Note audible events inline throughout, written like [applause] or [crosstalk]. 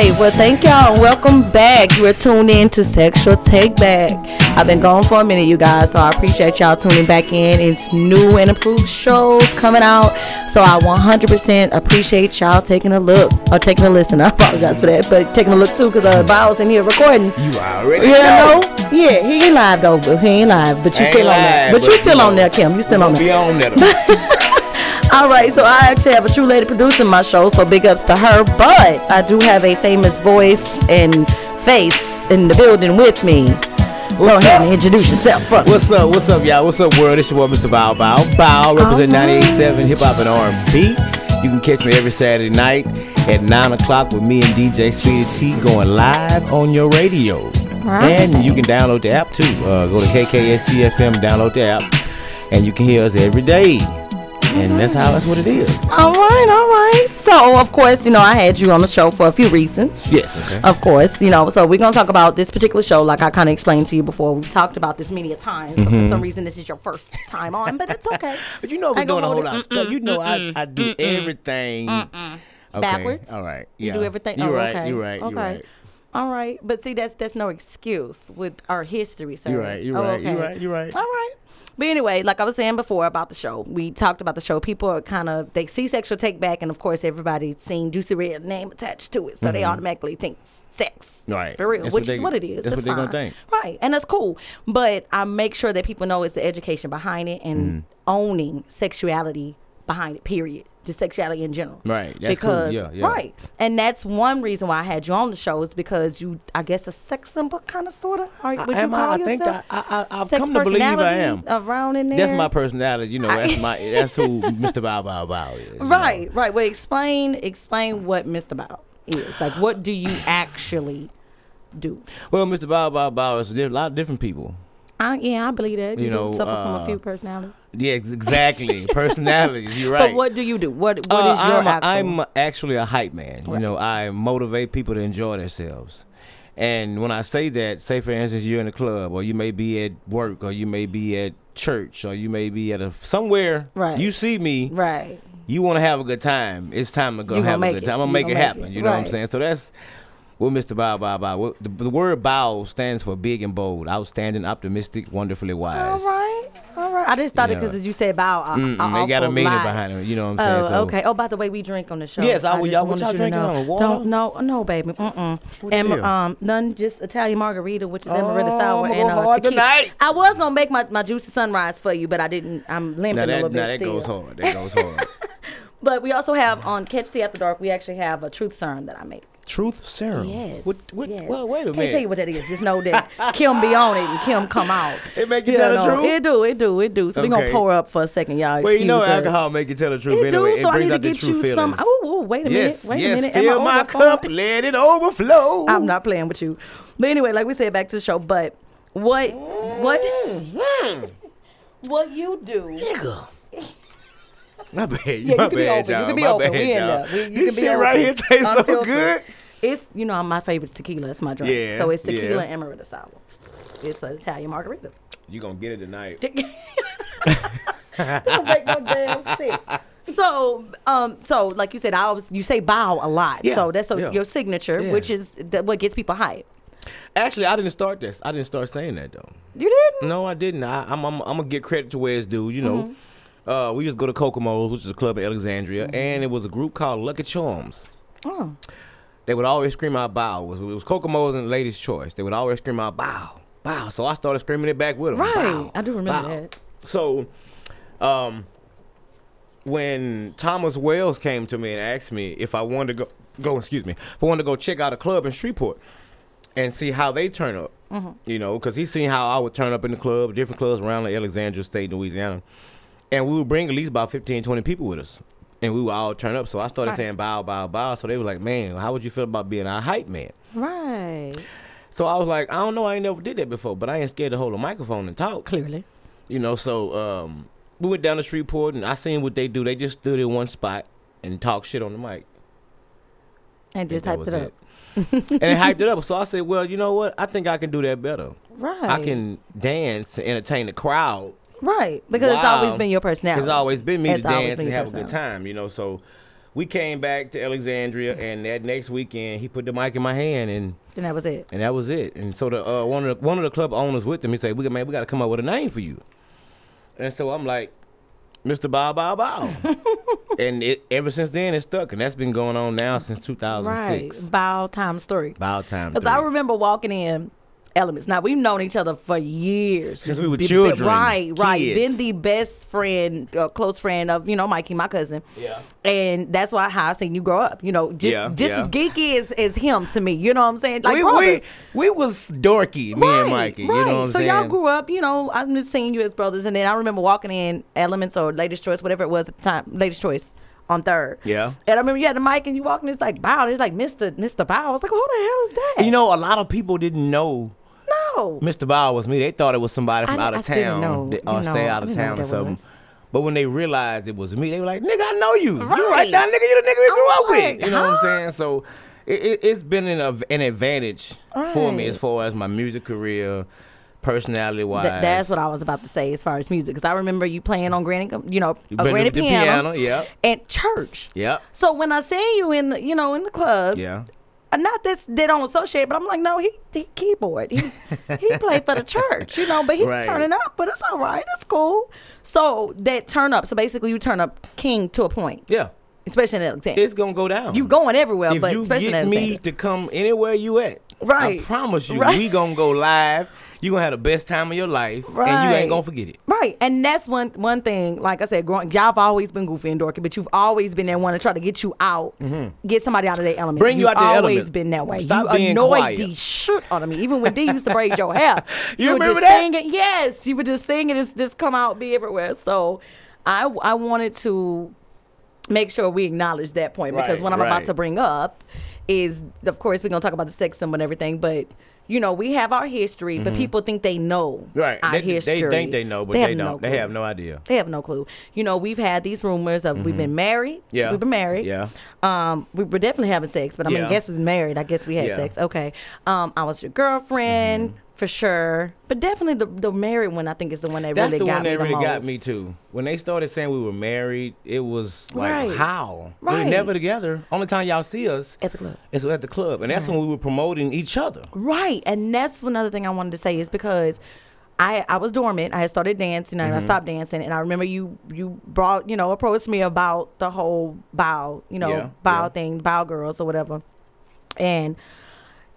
Right. Well, thank y'all and welcome back. You are tuned in to Sexual Take Back. I've been gone for a minute, you guys, so I appreciate y'all tuning back in. It's new and improved shows coming out, so I 100% appreciate y'all taking a look or taking a listen. [laughs] I apologize for that, but taking a look too because uh, Bow's in here recording. You already You know. know? Yeah, he ain't live though, but he ain't live. But you Ain't still on there. live, But you still on there, Kim. You still on there. Be on that. [laughs] All right, so I actually have a true lady producing my show, so big ups to her. But I do have a famous voice and face in the building with me. Ahead up? and introduce yourself. Fuck. What's up? What's up, y'all? What's up, world? It's your boy, Mr. Bow Bow. Bow represent Alright. 98.7 Hip Hop and R&B. You can catch me every Saturday night at 9 o'clock with me and DJ Speedy T going live on your radio. Right. And you can download the app too. Uh, go to KKSTFM, download the app, and you can hear us every day. And that's how that's what it is. All right, all right. So, of course, you know, I had you on the show for a few reasons. Yes. Okay. Of course, you know, so we're gonna talk about this particular show, like I kind of explained to you before. We talked about this many a times, but for mm-hmm. some reason, this is your first time on, but it's okay. [laughs] But you know we're doing a whole lot of stuff. You know I, I do everything Okay, Backwards? All right. You do everything. You're oh, right. okay. You're right. You're right. All right, but see, that's that's no excuse with our history, sir. You're right. You're Oh, right. You're right. You're right. All right. But anyway, like I was saying before about the show, we talked about the show. People are kind of they see sexual take back, and of course, everybody's seen Joocie Red name attached to it, so they automatically think sex. Mm-hmm. Right. For real, That's which what is they- what it is. that's what they're gonna think. Right, and that's cool. But I make sure that people know it's the education behind it and Mm-hmm. owning sexuality behind it. Period. Just sexuality in general. Right, that's cool. because Yeah, yeah. right, and that's one reason why I had you on the show is because you, I guess, a sex symbol, kind of, sort of. Would you am I? call I think yourself? I, I, I, I've sex come to believe I am. around in there. That's my personality. You know, that's my [laughs] that's who Mr. Bow Bow Bow is. you know. right, right. Well, explain, explain what Mr. Bow is. Like, what do you actually do? Well, Mr. Bow Bow Bow is a lot of different people. I, yeah, I believe that. You, You know, suffer from a uh, few personalities. Yeah, exactly. [laughs] Personalities. You're right. But what do you do? What What is Uh, your I'm, actual? I'm actually a hype man. You know, I motivate people to enjoy themselves. And when I say that, say for instance, you're in a club, or you may be at work, or you may be at church, or you may be at a somewhere. Right. You see me, right. you want to have a good time. It's time to go You have a good it. time. I'm gonna make it make happen. it. You know what I'm saying? So that's what Mr. Bow Bow Bow. what- The, the word bow stands for big and bold, outstanding, optimistic, wonderfully wise. right. All right. I just thought it know. because you said bow. I, Mm-mm, I they got a meaning lied. behind it. You know what I'm saying? Oh, so, okay. Oh, by the way, we drink on the show. Yes, I- just y'all- what wanted y'all you to drinking know. on? Water? Don't no, no, baby. Mm-mm. What and um, none just Italian margarita, which is amaretto Oh, sour I'ma and go uh, hard tequila. tonight. I was gonna make my, my juicy sunrise for you, but I didn't. I'm limping Now a little that, bit now that still. goes hard. That goes hard. [laughs] But we also have on Catch Tea After Dark. We actually have a truth serum that I make. Truth serum. Yes. What? What? yes. Well, wait a Can't minute. tell you what that is. Just know that Kim be on it and Kim come out. It make you tell the truth? It do. It do. It do. So we gonna pour up for a second, y'all. well, you know, us. alcohol make you tell the truth It anyway. do, so it I need brings to get you feelings. some. Oh, oh, wait a yes, minute. Wait yes. a minute. Fill my cup, let it overflow. I'm not playing with you. But anyway, like we said, back to the show. But what, what, Mm-hmm. [laughs] what you do? Nigga. My bad. [laughs] Yeah, my you can be bad, open. y'all. You can be my open. bad, We y'all. there. We- you this can be shit right here tastes so good. It's you know my favorite tequila. It's my drink. Yeah, So it's tequila yeah. amaretto sour. It's an Italian margarita. You gonna get it tonight? [laughs] Don't make no damn sick. So, um, so like you said, I always you say bow a lot. Yeah, So that's a, yeah. your signature, Yeah. which is the, what gets people hype. Actually, I didn't start this. I didn't start saying that though. You didn't? No, I didn't. I, I'm, I'm, I'm gonna get credit to where it's due. You know, Mm-hmm. Uh, we used to go to Kokomo's, which is a club in Alexandria, and it was a group called Lucky Charms. Oh, They would always scream out "bow." It was, it was Kokomo's and Ladies' Choice. They would always scream out "bow, bow." So I started screaming it back with them. right. "Bow, I do remember bow." that. So, um, when Thomas Wells came to me and asked me if I wanted to go, go excuse me, if I wanted to go check out a club in Shreveport and see how they turn up, Mm-hmm. you know, because he seen how I would turn up in the club, different clubs around the Alexandria State, Louisiana, and we would bring at least about 15, 20 people with us. And we would all turn up. So I started Right. saying bow, bow, bow. So they were like, man, how would you feel about being a hype man? Right. So I was like, I don't know, I ain't never did that before, but I ain't scared to hold a microphone and talk. Clearly. You know, so um, we went down to Shreveport and I seen what they do. They just stood in one spot and talk shit on the mic. And just hyped it up. and they hyped [laughs] it up. So I said, well, you know what? I think I can do that better. Right. I can dance and entertain the crowd. Right. Because it's always been your personality. It's always been me It's to dance and have a good time, you know. So we came back to Alexandria, and that next weekend he put the mic in my hand, and And that was it. and that was it. And so the uh, one of the one of the club owners with him, he said, "We got man, we got to come up with a name for you." And so I'm like, "Mr. Bow Bow Bow," [laughs] and it ever since then it's stuck, and that's been going on now since 2006. Right. Bow times three. Bow time. Because. I remember walking in Elements. Now we've known each other for years Since we were Be- be- children, Right, right. kids. Been the best friend, uh, close friend of you know Mikey, my cousin. Yeah. And that's why how I seen you grow up. You know, just Yeah, just yeah. as geeky as, as him to me. You know what I'm saying? Like we, brothers. we we was dorky, me and Mikey. You know what I'm so saying? y'all grew up, you know, I'm just seeing you as brothers. And then I remember walking in Elements or Latest Choice, whatever it was at the time, Latest Choice on third. Yeah. And I remember you had the mic and you walking, it's like Bow. And It's like Mr. Mr. Bow. I was like, who the hell is that? you know, a lot of people didn't know no. Mr. Bow was me. They thought it was somebody from I- out I of didn't town know, that- you uh, or know, stay out of town or something. was. But when they realized it was me, they were like, "Nigga, I know you. You Right. right down, nigga. You the nigga we grew I'm up with." You know what I'm saying? So it, it, it's been an, an advantage for me as far as my music career, personality wise. Th- that's what I was about to say as far as music, because I remember you playing on granny, you know, a granny the piano, piano, yeah. and church. Yep. So when I see you in, the, you know, in the club, Yeah. Uh, not that they don't associate, but I'm like, no, he, he keyboard, he he [laughs] played for the church, you know, but he Right. turning up, but it's all right, it's cool. So that turn up, so basically you turn up king to a point, Yeah. especially in Alexandria. It's gonna go down. You're going everywhere, if but you especially get in me to come anywhere you at, Right. I promise you, Right. we gonna go live. You gonna have the best time of your life, and you ain't gonna forget it. Right, and that's one one thing. Like I said, growing, y'all have always been goofy and dorky, but you've always been there one to try to get you out, get somebody out of their element. Mm-hmm. Bring you You've out always element. been that way. Stop you annoyed the shit out of me. Even when D used to braid your hair, [laughs] You would remember just that? sing it. Yes, you were just sing it. Just, just come out, be everywhere. So, I I wanted to make sure we acknowledge that point because what I'm about to bring up is, of course, we're gonna talk about the sex symbol and everything, but. You know, we have our history, but people think they know Mm-hmm. Right. our They, history. they think they know, but they, have no don't. they have no idea. They have no clue. You know, we've had these rumors of we've been married. Mm-hmm. Yeah. We've been married. Yeah. Um, we were definitely having sex, but I mean, Yeah. guess we married. I guess we had Yeah. Mm-hmm. sex. Okay. Um, I was your girlfriend for sure, but definitely the the married one. I think is the one that That's really the got one me that the really got me too. When they started saying we were married, it was like, Right. how? Right. We're never together. Only time y'all see us at the club. is at the club, and that's when we were promoting each other. Right, and that's another thing I wanted to say is because I I was dormant. I had started dancing and Mm-hmm. I stopped dancing, and I remember you you brought you know approached me about the whole bow you know Yeah, bow yeah. thing, bow girls or whatever, and.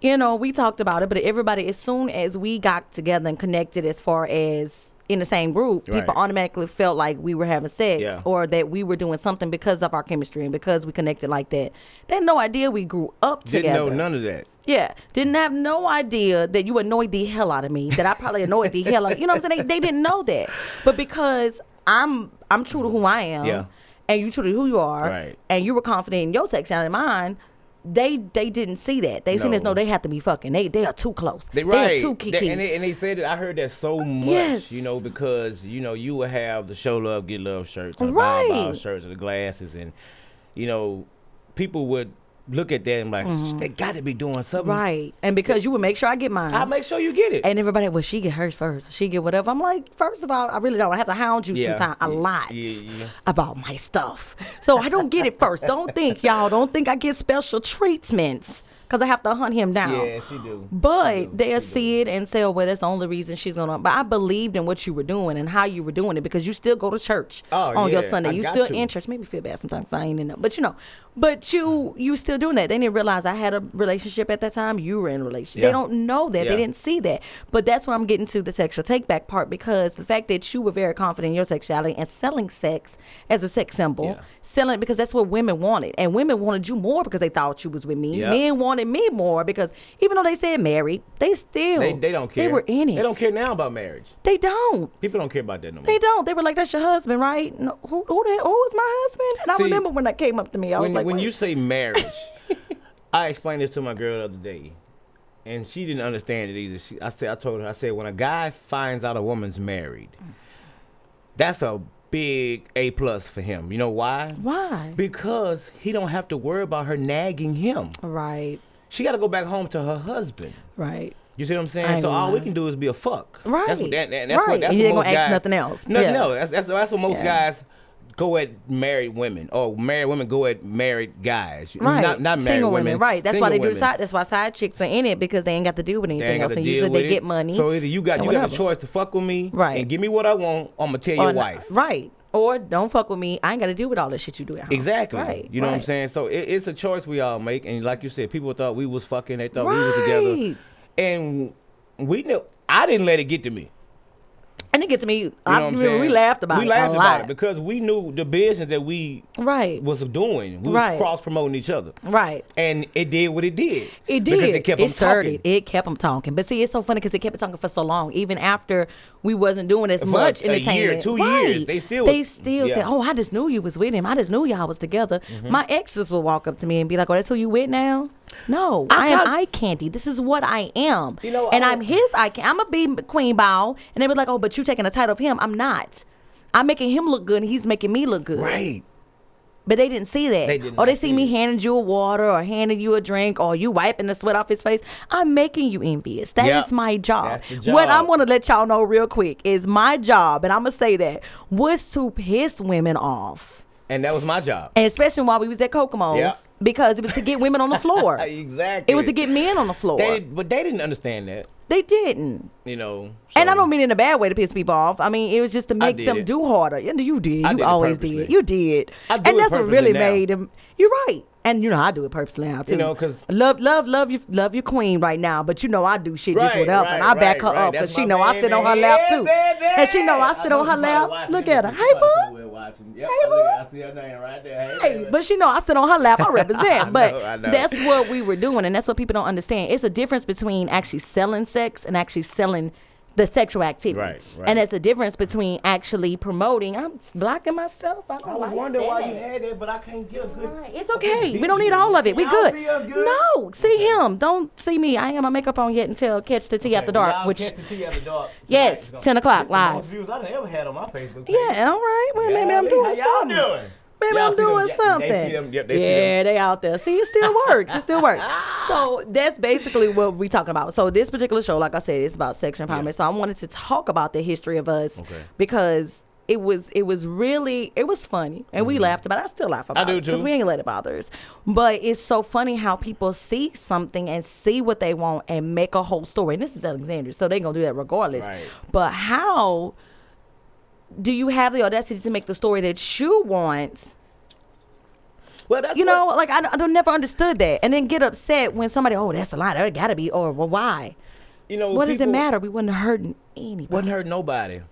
You know, we talked about it, but everybody, as soon as we got together and connected, as far as in the same group, Right. people automatically felt like we were having sex Yeah. or that we were doing something because of our chemistry and because we connected like that. They had no idea we grew up Didn't together. know none of that. Yeah, didn't have no idea that you annoyed the hell out of me. That I probably annoyed the hell out. Of. You know what I'm saying? They, they didn't know that, but because I'm I'm true to who I am, Yeah. and you true to who you are, Right. and you were confident in your sex and mine. They they didn't see that. They seen this. No. No, they have to be fucking. They they are too close. They right. too They- and, they, and they said that I heard that so much, Yes. you know, because you know you would have the show love, get love shirts, and the Right. bow bow shirts, and the glasses, and you know, people would look at that and like, they got to be doing something. Mm-hmm. right, and because you would make sure I get mine. i'll make sure you get it. and everybody, well, she get hers first. She get whatever. I'm like, first of all, I really don't I have to hound you Yeah. sometimes a lot Yeah, yeah. about my stuff. So I don't get it first. Don't think y'all. Don't think I get special treatments because I have to hunt him down. yeah, she do. But She do. they'll She do. see it and say, oh, well, that's the only reason she's going to. But I believed in what you were doing and how you were doing it because you still go to church Oh, on your Sunday. I You still in church. Made me feel bad sometimes I ain't in there. But you know, but you you still doing that. They didn't realize I had a relationship at that time. You were in a relationship. They don't know that. Yeah. They didn't see that. But that's where I'm getting to the sexual take back part because the fact that you were very confident in your sexuality and selling sex as a sex symbol, Yeah. selling because that's what women wanted. And women wanted you more because they thought you was with me. Yeah. Men wanted me more because even though they said married, they still They, they don't care. They were in it. They don't care now about marriage. They don't. People don't care about that no more. They don't. They were like, "That's your husband, right? No, who who the, who is my husband?" And I remember when that came up to me, I was when, like, when "Wait." you say marriage, [laughs] I explained this to my girl the other day, and she didn't understand it either. She, I said, I told her, I said, when a guy finds out a woman's married, that's a big A plus for him. You know why? why?" Because he don't have to worry about her nagging him. Right, She got to go back home to her husband. right. You see what I'm saying? ain't So all we can do is be a fuck. Right. That's what, that, that- that's Right. what, that's what you ain't gonna ask nothing else. No, Yeah. else. That's, that's, that's what most Yeah. guys go at married women, or married women go at married guys. Right. Not, not married Single women. women. Right. That's single why they do women. side. That's why side chicks are in it because they ain't got to deal with anything else, and usually they it. get money. So either you got you got a choice to fuck with me, Right. and give me what I want. I'm gonna tell Or your not- wife. Right. Or don't fuck with me. I ain't got to deal with all this shit you do at home. Exactly. Right. You know what I'm saying? So it, it's a choice we all make, and like you said, people thought we was fucking. They thought we was together, and we knew. I didn't let it get to me. And it get to me. You I know what I'm remember saying? we laughed about we it. laughed a about lot. it because we knew the business that we Right. was doing. We Right. was cross promoting each other, Right. and it did what it did. It because did. it kept it them started. talking. It kept them talking. But see, it's so funny because it kept it talking for so long. Even after we wasn't doing as For much a year, entertainment. two right. years, they still- they still yeah. said, "Oh, I just knew you was with him. I just knew y'all was together." Mm-hmm. My exes would walk up to me and be like, "Oh, that's who you with now?" No, I I, am eye candy. This is what I am. You know, and I I'm his eye candy. I'm a be Queen Bow, and they were like, "Oh, but you taking the title of him?" I'm not. I'm making him look good, and he's making me look good. Right. But they didn't see that. They did or they see see me handing you a water or handing you a drink or you wiping the sweat off his face. I'm making you envious. That is Yeah. my job. The What I job. want to let y'all know real quick is my job, and I'm gonna say that was to piss women off, And that was my job. and especially while we was at Kokomo's, Yeah. Because it was to get women on the floor. [laughs] exactly. It was to get men on the floor. They but they didn't understand that. they didn't. You know. And I don't mean in a bad way to piss people off. I mean it was just to make them it. do harder. You you did. I You did always did. You did. I do and that's what really now. made him. You're right. And you know I do it purposely now too. You know, cause love, love, love you, love your queen right now. But you know I do shit just Right, whatever, and I right, back her right, up right. because she know I sit on her lap Yeah, too, baby. and she know I sit on her lap. Look at her, hey boo. Hey, boo. I see her name right there. Hey, Hey, but she know I sit on her lap. I represent. [laughs] [laughs] I but know, I know. that's what we were doing, and that's what people don't understand. It's a difference between actually selling sex and actually selling the sexual activity. Right, right. And it's a difference between actually promoting. I'm blocking myself. I don't I was like wondering why you had that, but I can't get a good. Right, It's okay. We don't need all of it. We good. See good? No, see him. Don't see me. I ain't got my makeup on yet until catch the tea Okay, after dark. y'all Which catch the tea after dark. [laughs] Yes, Tonight is 10 o'clock It's the live. Most views I done ever had on my Facebook. page. yeah, all right. Well, maybe I'm Golly, doing how y'all something. doing? Maybe Y'all I'm them- doing yeah, something. They them. Yep, they yeah, they out there. See, it still works. It still works. [laughs] So that's basically what we talking about. So this particular show, like I said, it's about sexual empowerment. Yeah. So I wanted to talk about the history of us Okay. because it was it was really it was funny and we laughed about. it. I still laugh about Mm-hmm. do it because we ain't let it bother us. But it's so funny how people see something and see what they want and make a whole story. And this is Alexandria, so they gonna do that regardless. Right. But how? Do you have the audacity to make the story that you want Well, that's you know, like I, I don't never understood that, and then get upset when somebody, oh, that's a lie. That gotta be, or well, why? you know. what does it matter? We wasn't hurting anybody. Wasn't hurt nobody.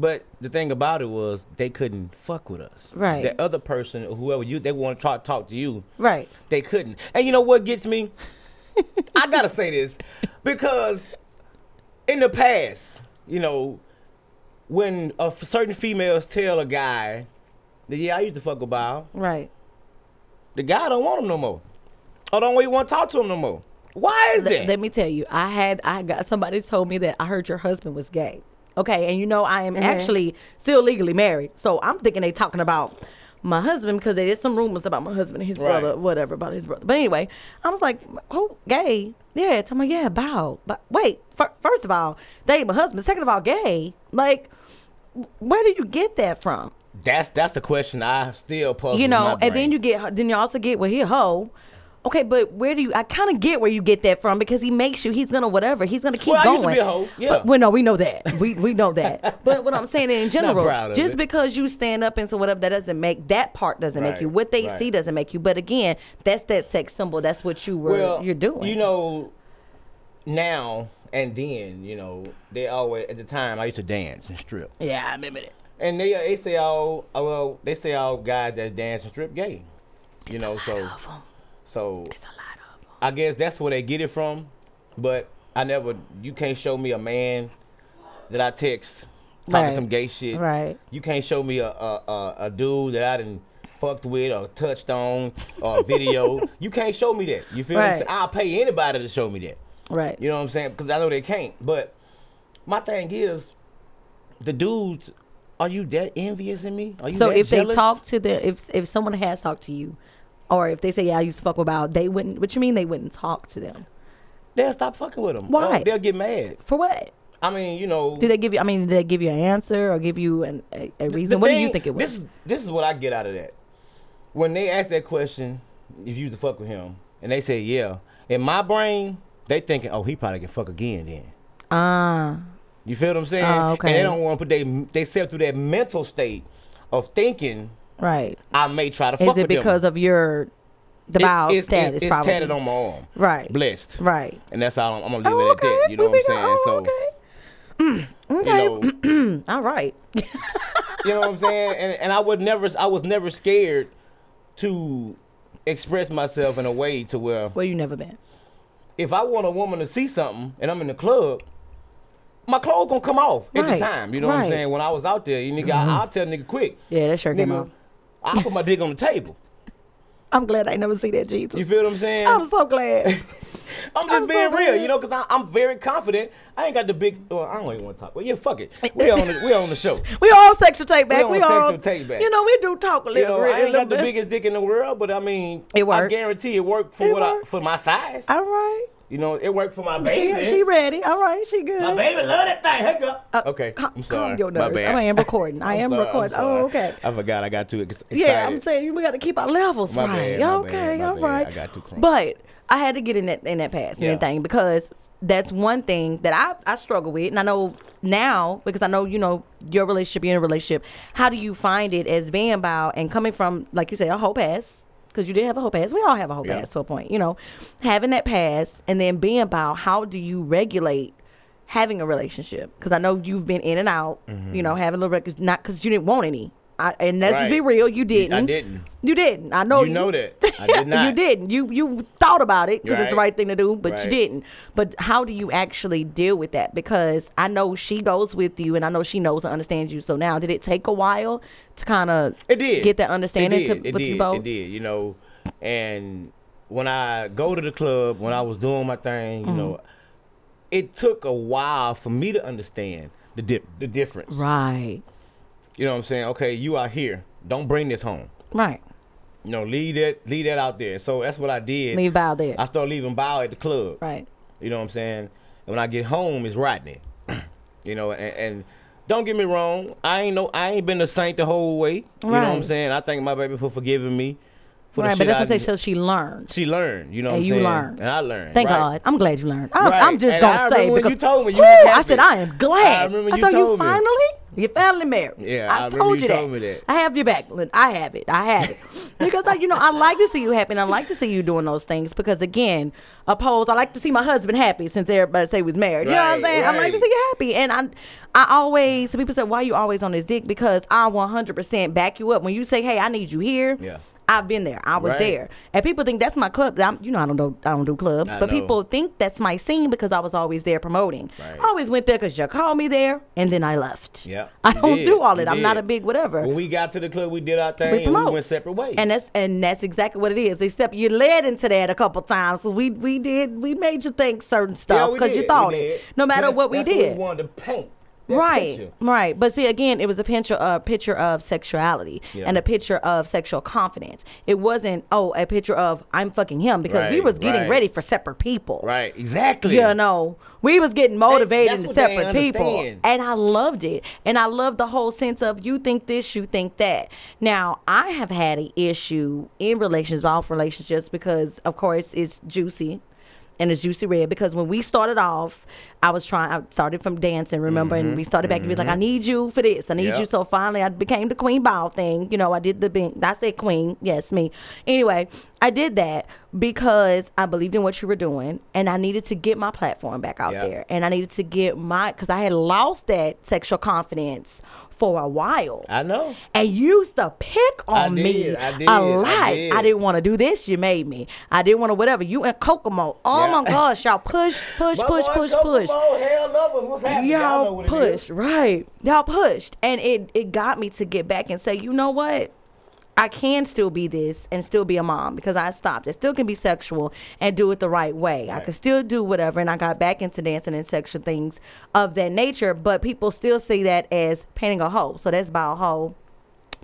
But the thing about it was they couldn't fuck with us. Right. The other person, or whoever you, they want to try to talk to you. Right. They couldn't. And you know what gets me? [laughs] I gotta say this because in the past, you know, when a f- certain females tell a guy that yeah, I used to fuck a bow, Right. the guy don't want him no more, or don't even want to talk to him no more. Why is Th- that? let me tell you, I had I got somebody told me that I heard your husband was gay. Okay, and you know I am Mm-hmm. actually still legally married, so I'm thinking they talking about my husband because there is some rumors about my husband and his Right. brother, whatever about his brother. But anyway, I was like, "Oh, gay? Yeah." Tell me, yeah, bow. But wait, fir- first of all, they my husband. Second of all, gay. Like, where do you get that from? that's that's the question I still puzzle. you know, and then you get then you also get well he a hoe. Okay, but where do you? I kind of get where you get that from because he makes you. He's gonna whatever. He's gonna keep Well, I going. used to be a hoe, yeah. But, well, no, we know that. We we know that. [laughs] but what I'm saying in general, just it. because you stand up and so whatever, that doesn't make that part doesn't make you. What they right. see doesn't make you. But again, that's that sex symbol. That's what you were. well, you're doing. You know, now and then, you know, they always at the time I used to dance and strip, Yeah, I remember that. and they they say all uh, well they say all guys that dance and strip gay. You know, so. So It's a lot of 'em. I guess that's where they get it from. But I never, you can't show me a man that I text talking Right. some gay shit. Right. You can't show me a a, a, a dude that I didn't fucked with or touched on or video. [laughs] you can't show me that. You feel what I'm Right. saying? I'll pay anybody to show me that. Right. You know what I'm saying? Because I know they can't. But my thing is, the dudes, are you that envious in me? Are you So that if jealous? they talk to the if if someone has talked to you, or if they say yeah I used to fuck with about they wouldn't. What you mean they wouldn't talk to them? they'll stop fucking with them. Why? they'll get mad. For what? I mean, you know, Do they give you? I mean, they give you an answer or give you an, a, a reason? What do you think it was? This is this is what I get out of that. When they ask that question, if you used to fuck with him, and they say yeah, in my brain, they thinking, oh, he probably can fuck again then. Ah, You feel what I'm saying? Oh, okay. And they don't want to put they they self through that mental state of thinking right. I may try to Is it with them. because of your the It- bowel it's, status? It's, it's probably tatted on my arm. Right. Blessed. Right. And that's all I'm, I'm gonna leave Oh, it okay. at that. You know We what I'm saying? go- so oh, okay. Okay. you know, [clears throat] All right. [laughs] you know what I'm saying? And, and I would never, I was never scared to express myself in a way to where Where you never been? if I want a woman to see something and I'm in the club, my clothes gonna come off at the time. You know what I'm. Mm-hmm. saying? When I was out there, you nigga, I, I'll tell nigga quick. Yeah, that shirt came Nigga, off. I put my dick on the table. [laughs] I'm glad I never see that Jesus. You feel what I'm saying? I'm so glad. [laughs] I'm just I'm so being real, glad. you know, because I'm very confident. I ain't got the big. Well, I don't even want to talk. Well, yeah, fuck it. We [laughs] on the we on the show. we all sexual take back. on We all sexual take back. You know, we do talk a You little know, bit. I ain't a got the biggest dick in the world, but I mean, It I guarantee it worked for It what I, for my size. All right. You know, it worked for my baby. she she ready. All right. She good. my baby love that thing. Heck up. Uh, okay, calm- I'm sorry. calm your My nerves. bad. I am recording. I [laughs] I'm sorry, recording. Oh, okay. I forgot. I got too ex- excited. Yeah, I'm saying we got to keep our levels My right. bad, my okay, bad, my all bad. right. I got too crunk. But I had to get in that in that past Yeah. thing because that's one thing that I I struggle with, and I know now because I know you know your relationship, you're in a relationship. How do you find it as being about and coming from like you say a whole past? Because you did have a whole past. We all have a whole Yeah. past to a point, you know. Having that past and then being about how do you regulate having a relationship? Because I know you've been in and out, you mm-hmm. know, having a little records, not because you didn't want any. I, and let's just be. Real, you didn't. I didn't. You didn't. I know You know that. [laughs] I did not. you didn't. You you thought about it because it's the Right. right thing to do, but you didn't. But how do you actually deal with that? Because I know she goes with you, and I know she knows and understands you. So now, did it take a while to kind of It did. get that understanding to it with did. you both? It did. You know, and when I go to the club, when I was doing my thing, you mm-hmm. know, it took a while for me to understand the dip, the difference. Right. You know what I'm saying? Okay, you are here. Don't bring this home. Right. You know, leave that, leave that out there. So that's what I did. Leave bow there. I started leaving bow at the club. right. You know what I'm saying? And when I get home, it's Rodney. [clears throat] you know, and, and don't get me wrong, I ain't no, I ain't been the saint the whole way. You know what I'm saying? I thank my baby for forgiving me. For Right. But that's I what I say. So she learned. She learned. You know And what I'm you saying? learned. And I learned. Thank right. God. I'm glad you learned. I'm, Right. I'm just And gonna say remember when because you told me you Ooh, I said I am glad. I remember you thought you me. finally you finally married. Yeah, I, I told you told that. me that. I have your back. I have it. I have it [laughs] because like, you know I like to see you happy and I like to see you doing those things because again, opposed I like to see my husband happy since everybody say was married. You know what I'm Right, saying? I like to see you happy and I I always people say why you always on this dick because I 100% back you up when you say hey I need you here. Yeah. I've been there. I was Right. there, and people think that's my club. I'm, you know, I don't do I don't do clubs, I but know. people think that's my scene because I was always there promoting. Right. I always went there because you called me there, and then I left. Yeah. [laughs] I don't did. do all You that. I'm not a big whatever. When we got to the club, we did our thing We and we went separate ways. and that's and that's exactly what it is. Except you led into that a couple times. So we we did we made you think certain stuff because you thought it. No matter That's- what we did. we wanted to paint. Right picture. right but see again it was a picture a picture of sexuality Yeah. and a picture of sexual confidence it wasn't oh a picture of i'm fucking him because we was getting right. ready for separate people Right, exactly. you know we was getting motivated that's in what they separate people and i loved it and i loved the whole sense of you think this you think that now i have had an issue in relations off relationships because of course it's juicy and it's juicy red because when we started off, I was trying. I started from dancing, remember, and we mm-hmm. started back. and we was like, "I mm-hmm. need you for this. I need Yep. you." So finally, I became the queen Ball thing. You know, I did the being. I said queen. Yes, me. Anyway, I did that because I believed in what you were doing, and I needed to get my platform back out Yep. there, and I needed to get my because I had lost that sexual confidence for a while I know. and you used to pick I on me did, I did, a I lot. did. I didn't want to do this. You made me. I didn't want to whatever. You and Kokomo. Oh Yeah. my gosh, y'all [laughs] push, push, push, push, Kokomo, push. Hell lovers, what's happening? Y'all Y'all what it is. pushed, right? Y'all pushed, and it it got me to get back and say, you know what? I can still be this and still be a mom because I stopped. It still can be sexual and do it the right way. I can still do whatever, and I got back into dancing and sexual things of that nature. But people still see that as painting a hole. So that's about a hole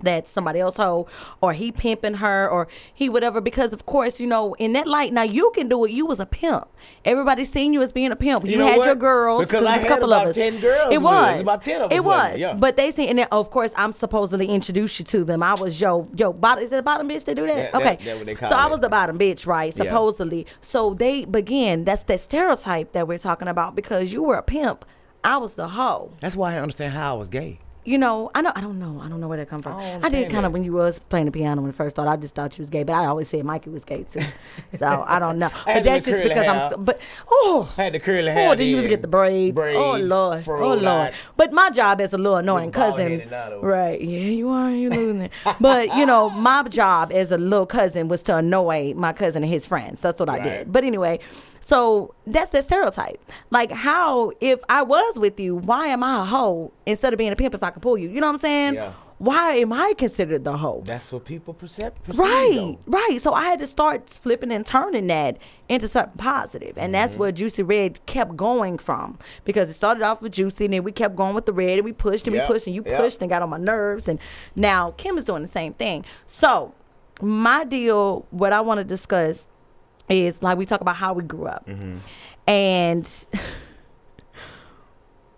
that somebody else hoe or he pimping her or he whatever because of course you know in that light now you can do it. You was a pimp. Everybody seen you as being a pimp. You, You know had what? your girls Because it I a couple about of us. 10 girls it was. About 10 of us it was. yeah. but they seen and then of course I'm supposedly introduced you to them. I was yo yo bottom is it a bottom bitch they do that? Yeah, that- okay. that they so call I was the bottom bitch right Yeah. supposedly. So they begin that's that stereotype that we're talking about because you were a pimp. I was the hoe. That's why I understand how I was gay. You know, I know, I don't know, I don't know where that come from. I I, did kind of when you was playing the piano when I first thought. I just thought you was gay, but I always said Mikey was gay too. [laughs] So I don't know, had but that's just because I'm. hair. st- But oh, I had the curly oh, hair. oh, then you was then, get the braids. oh lord, oh fro-light. lord. But my job as a little annoying cousin, headed now, though. right? Yeah, you are. You losing. It. but you know, my job as a little cousin was to annoy my cousin and his friends. That's what I did. But anyway. So that's the stereotype. Like how if I was with you, why am I a hoe instead of being a pimp if I can pull you? You know what I'm saying? Yeah. Why am I considered the hoe? That's what people perceive. perceive, Right, though. right. So I had to start flipping and turning that into something positive, and Mm-hmm. that's where Joocie Red kept going from because it started off with Juicy, and then we kept going with the red, and we pushed and Yep, we pushed, and you yep. pushed and got on my nerves, and now Kim is doing the same thing. So my deal, what I want to discuss is like we talk about how we grew up, Mm-hmm. and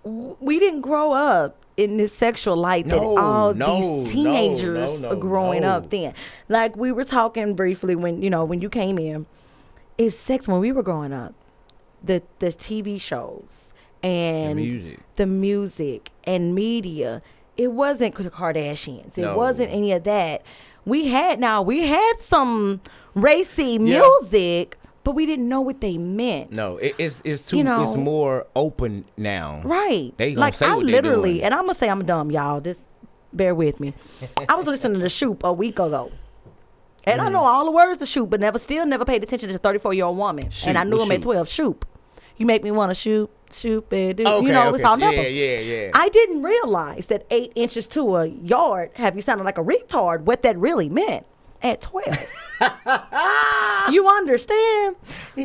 we didn't grow up in this sexual light that all no, these no, teenagers no, are growing no. up then. Like we were talking briefly when you know when you came in, is sex when we were growing up, the the TV shows and music. the music and media. It wasn't the Kardashians. It wasn't any of that. We had now we had some racy Yeah. music, but we didn't know what they meant. No, it, it's it's too. You know- it's more open now. Right. They gonna like say I what literally, doing. and I'm gonna say I'm dumb, y'all. Just bear with me. I was listening to Shoop a week ago. And Mm-hmm. I know all the words of Shoop, but never still never paid attention to a 34 year old woman. Shoop, and I knew him at 12. Shoop. You make me want to shoot, it. Okay, you know, it's okay. all Yeah, yeah, yeah. I didn't realize that eight inches to a yard, have you sounded like a retard, what that really meant at 12. you understand?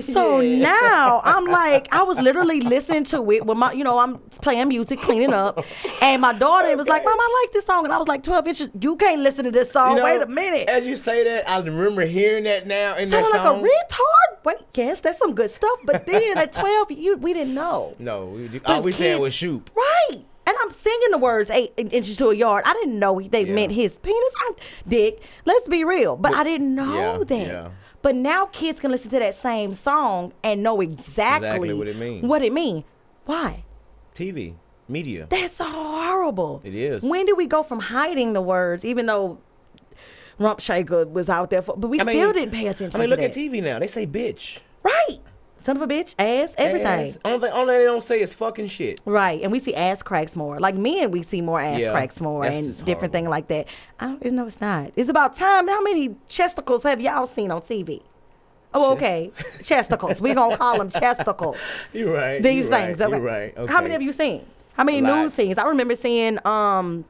So Yeah. now I'm like, I was literally listening to it when my, you know, I'm playing music, cleaning up, and my daughter was like, "Mom, I like this song," and I was like, "12 inches, you can't listen to this song. You know, Wait a minute." As you say that, I remember hearing that now in that Sounded like song. a retard. Wait, yes, that's some good stuff. But then at [laughs] 12, you we didn't know. no, we, all we said was shoot. Right. I'm singing the words eight inches to a yard. I didn't know they Yeah. meant his penis. I, dick. Let's be real. But I didn't know yeah, that. yeah. But now kids can listen to that same song and know exactly, Exactly what it means. What it mean. Why? TV, media. That's horrible. It is. When do we go from hiding the words, even though Rump Shaker was out there for, but we I mean- still didn't pay attention I mean, look at. TV now. They say bitch. Right. Son of a bitch, ass, everything. Ass. Only thing, only they don't say is fucking shit. Right, and we see ass cracks more. Like men, we see more ass Yeah, cracks more and different thing like that. I don't, no, it's not. It's about time. How many chesticles have y'all seen on TV? Oh, okay, [laughs] chesticles. We gonna call them chesticles. [laughs] You're right. These you're things. Right, Okay. You're right. Okay. How many have you seen? How many news scenes? I remember seeing um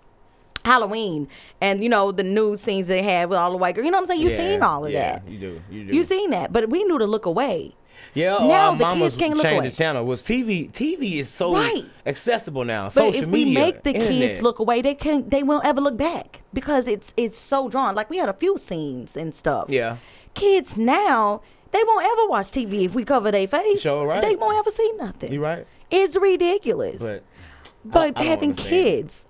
Halloween and you know the news scenes they have with all the white girls. You know what I'm saying? You Yeah, seen all of yeah, that. You do. You do. You seen that, but we knew to look away. Yeah, oh, Now our the mamas kids can't look away. the channel. Was TV? TV is so Right. accessible now. But Social if we media, make the internet. kids look away, they can they won't ever look back because it's it's so drawn. Like we had a few scenes and stuff. Yeah. Kids now they won't ever watch TV if we cover their face. Sure, right. They won't ever see nothing. You right? It's ridiculous. But But I don't having kids,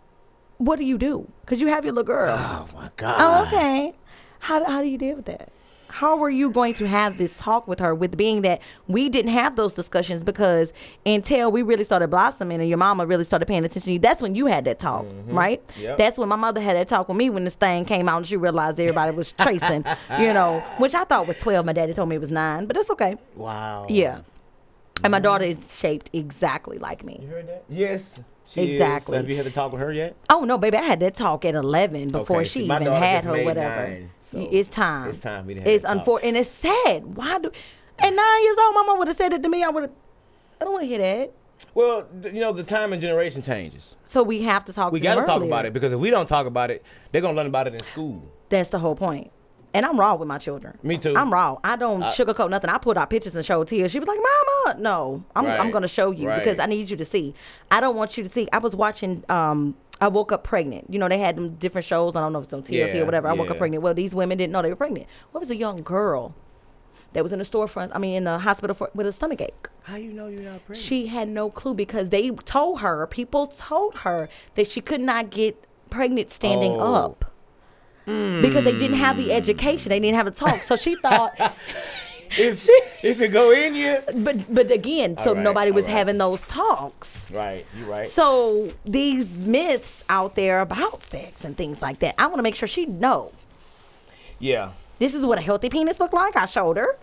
what do you do? Because you have your little girl. oh my god. Oh, okay. How, how do you deal with that? How were you going to have this talk with her with being that we didn't have those discussions because until we really started blossoming and your mama really started paying attention to you, that's when you had that talk, mm-hmm. right? Yep. That's when my mother had that talk with me when this thing came out and she realized everybody was chasing you know, which I thought was 12. My daddy told me it was nine, but it's okay. Wow. Yeah. And my daughter mm-hmm. is shaped exactly like me. You heard that? Yes. She is. Exactly. Have you had to talk with her yet? Oh no, baby! I had that talk at eleven before Okay, she see, even had her whatever. nine, so it's time. it's time we had It's unfortunate, and it's sad. Why do? At nine years old, my mom would have said it to me. I would have. I don't want to hear that. Well, you know the time and generation changes. So we have to talk. We got to talk about it because if we don't talk about it, they're gonna learn about it in school. That's the whole point. And I'm raw with my children. Me too. I'm raw. I don't sugarcoat nothing. I put out pictures and show tears. She was like, "Mama, no, I'm, I'm going to show you right. because I need you to see. I don't want you to see." I was watching um I woke up pregnant. You know, they had them different shows. I don't know if it's on TLC Yeah, or whatever. I woke up pregnant. Well, these women didn't know they were pregnant. What was a young girl that was in the storefront? I mean, in the hospital for, with a stomach ache. How you know you're not pregnant? She had no clue because they told her, people told her that she could not get pregnant standing Oh. up. Because they didn't have the hmm. education, they didn't have a talk. So she thought, [laughs] if [laughs] she, if it go in you, but but again, so right, nobody was right. having those talks. right? You right. So these myths out there about sex and things like that, I want to make sure she know yeah. this is what a healthy penis look like. I showed her,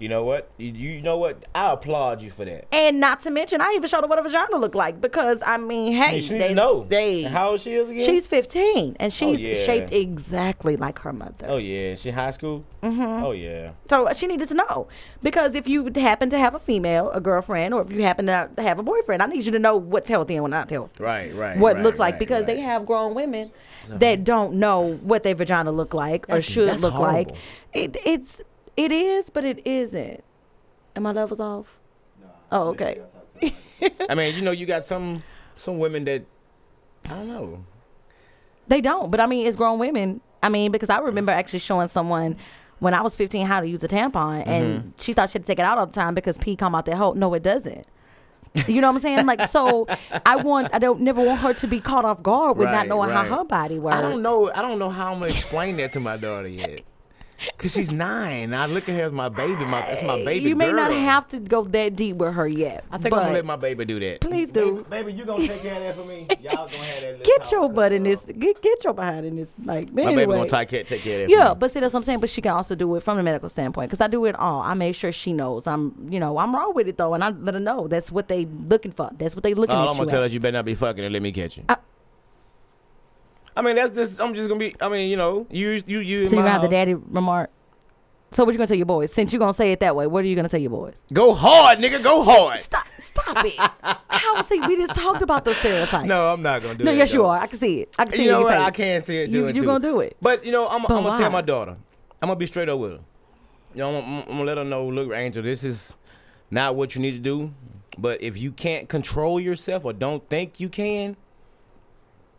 You know what? You, you know what? I applaud you for that. and not to mention, I even showed her what a vagina looked like because I mean, hey, she they, know. they how old she is again? She's 15 and she's yeah. shaped exactly like her mother. Oh yeah, she high school. Mm-hmm. Oh yeah. So she needed to know because if you happen to have a female, a girlfriend, or if you happen to have a boyfriend, I need you to know what's healthy and what's not healthy. Right, right. What right, looks like right, because they have grown women that don't know what their vagina look like or should look like. It it's it is, but it isn't. Am my levels off? No. Oh, okay. [laughs] I mean, you know, you got some some women that I don't know. They don't, but I mean, it's grown women. I mean, because I remember actually showing someone when I was 15 how to use a tampon, Mm-hmm. and she thought she had to take it out all the time because pee come out that hole. No, it doesn't. You know what I'm saying? Like, so [laughs] I want, I don't never want her to be caught off guard with not knowing right. how her body works. I don't know. I don't know how I'm gonna explain that to my daughter yet. Cause she's nine. I look at her as my baby. My that's my baby You may not have to go that deep with her yet. I think I'm gonna let my baby do that. Please do. Baby, baby, you gonna take care of that for me? [laughs] Y'all gonna have that. little Get your butt in this. Get get your behind in this. Like, My anyway. baby gonna take care, take care of that. Yeah, for me. but see that's what I'm saying. But she can also do it from the medical standpoint because I do it all. I make sure she knows I'm, you know, I'm wrong with it though, and I let her know that's what they looking for. That's what they looking All at I'm gonna tell her, you better not be fucking and let me catch you. Uh, I mean, that's just. I'm just gonna be. I mean, you know, you you you. So you my gonna have the daddy remark. So what you gonna tell your boys? Since you gonna say it that way, what are you gonna tell your boys? Go hard, nigga. Go hard. Stop! Stop it! [laughs] How see we just talked about those stereotypes. No, I'm not gonna do it. no, that. yes you are. I can see it. I can see You it know what? face. I can't see it You- doing you too. gonna do it. But you know, I'm, But I'm gonna tell my daughter. I'm gonna be straight up with her. You know, I'm, I'm, I'm gonna let her know. Look, Angel, this is not what you need to do. But if you can't control yourself or don't think you can,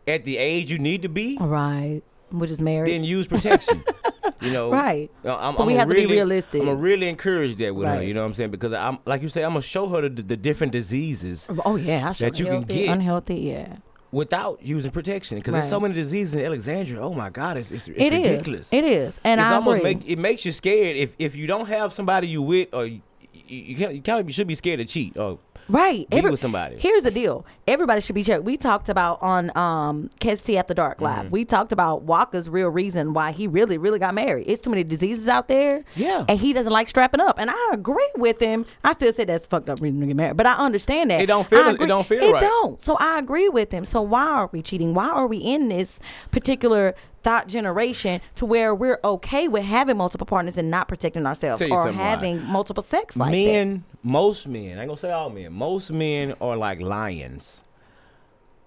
at the age you need to be, All right, which is married. then use protection. [laughs] you know, Right. Uh, I'm, But I'm we have to be realistic. I'm gonna really encourage that with her. You know what I'm saying? Because I'm like you say, I'm gonna show her the, the different diseases oh yeah, I that you can get. unhealthy. Yeah, without using protection. Because there's so many diseases in Alexandria. Oh my God, it's it's, it's It is. ridiculous. It is, and it's I almost agree. make it makes you scared if if you don't have somebody you with or you, you, you, can't, you kind of should be scared to cheat or Right. Be with somebody. Here's the deal. Everybody should be checked. We talked about on um KST After Dark Live. Mm-hmm. We talked about Walker's real reason why he really, really got married. It's too many diseases out there. Yeah. And he doesn't like strapping up. And I agree with him. I still say that's fucked up reason to get married. But I understand that. It don't feel- it don't feel It right. don't. So I agree with him. So why are we cheating? Why are we in this particular thought generation to where we're okay with having multiple partners and not protecting ourselves or something why. having multiple sex like that? men, most men, I ain't gonna say all men, most men are like lions.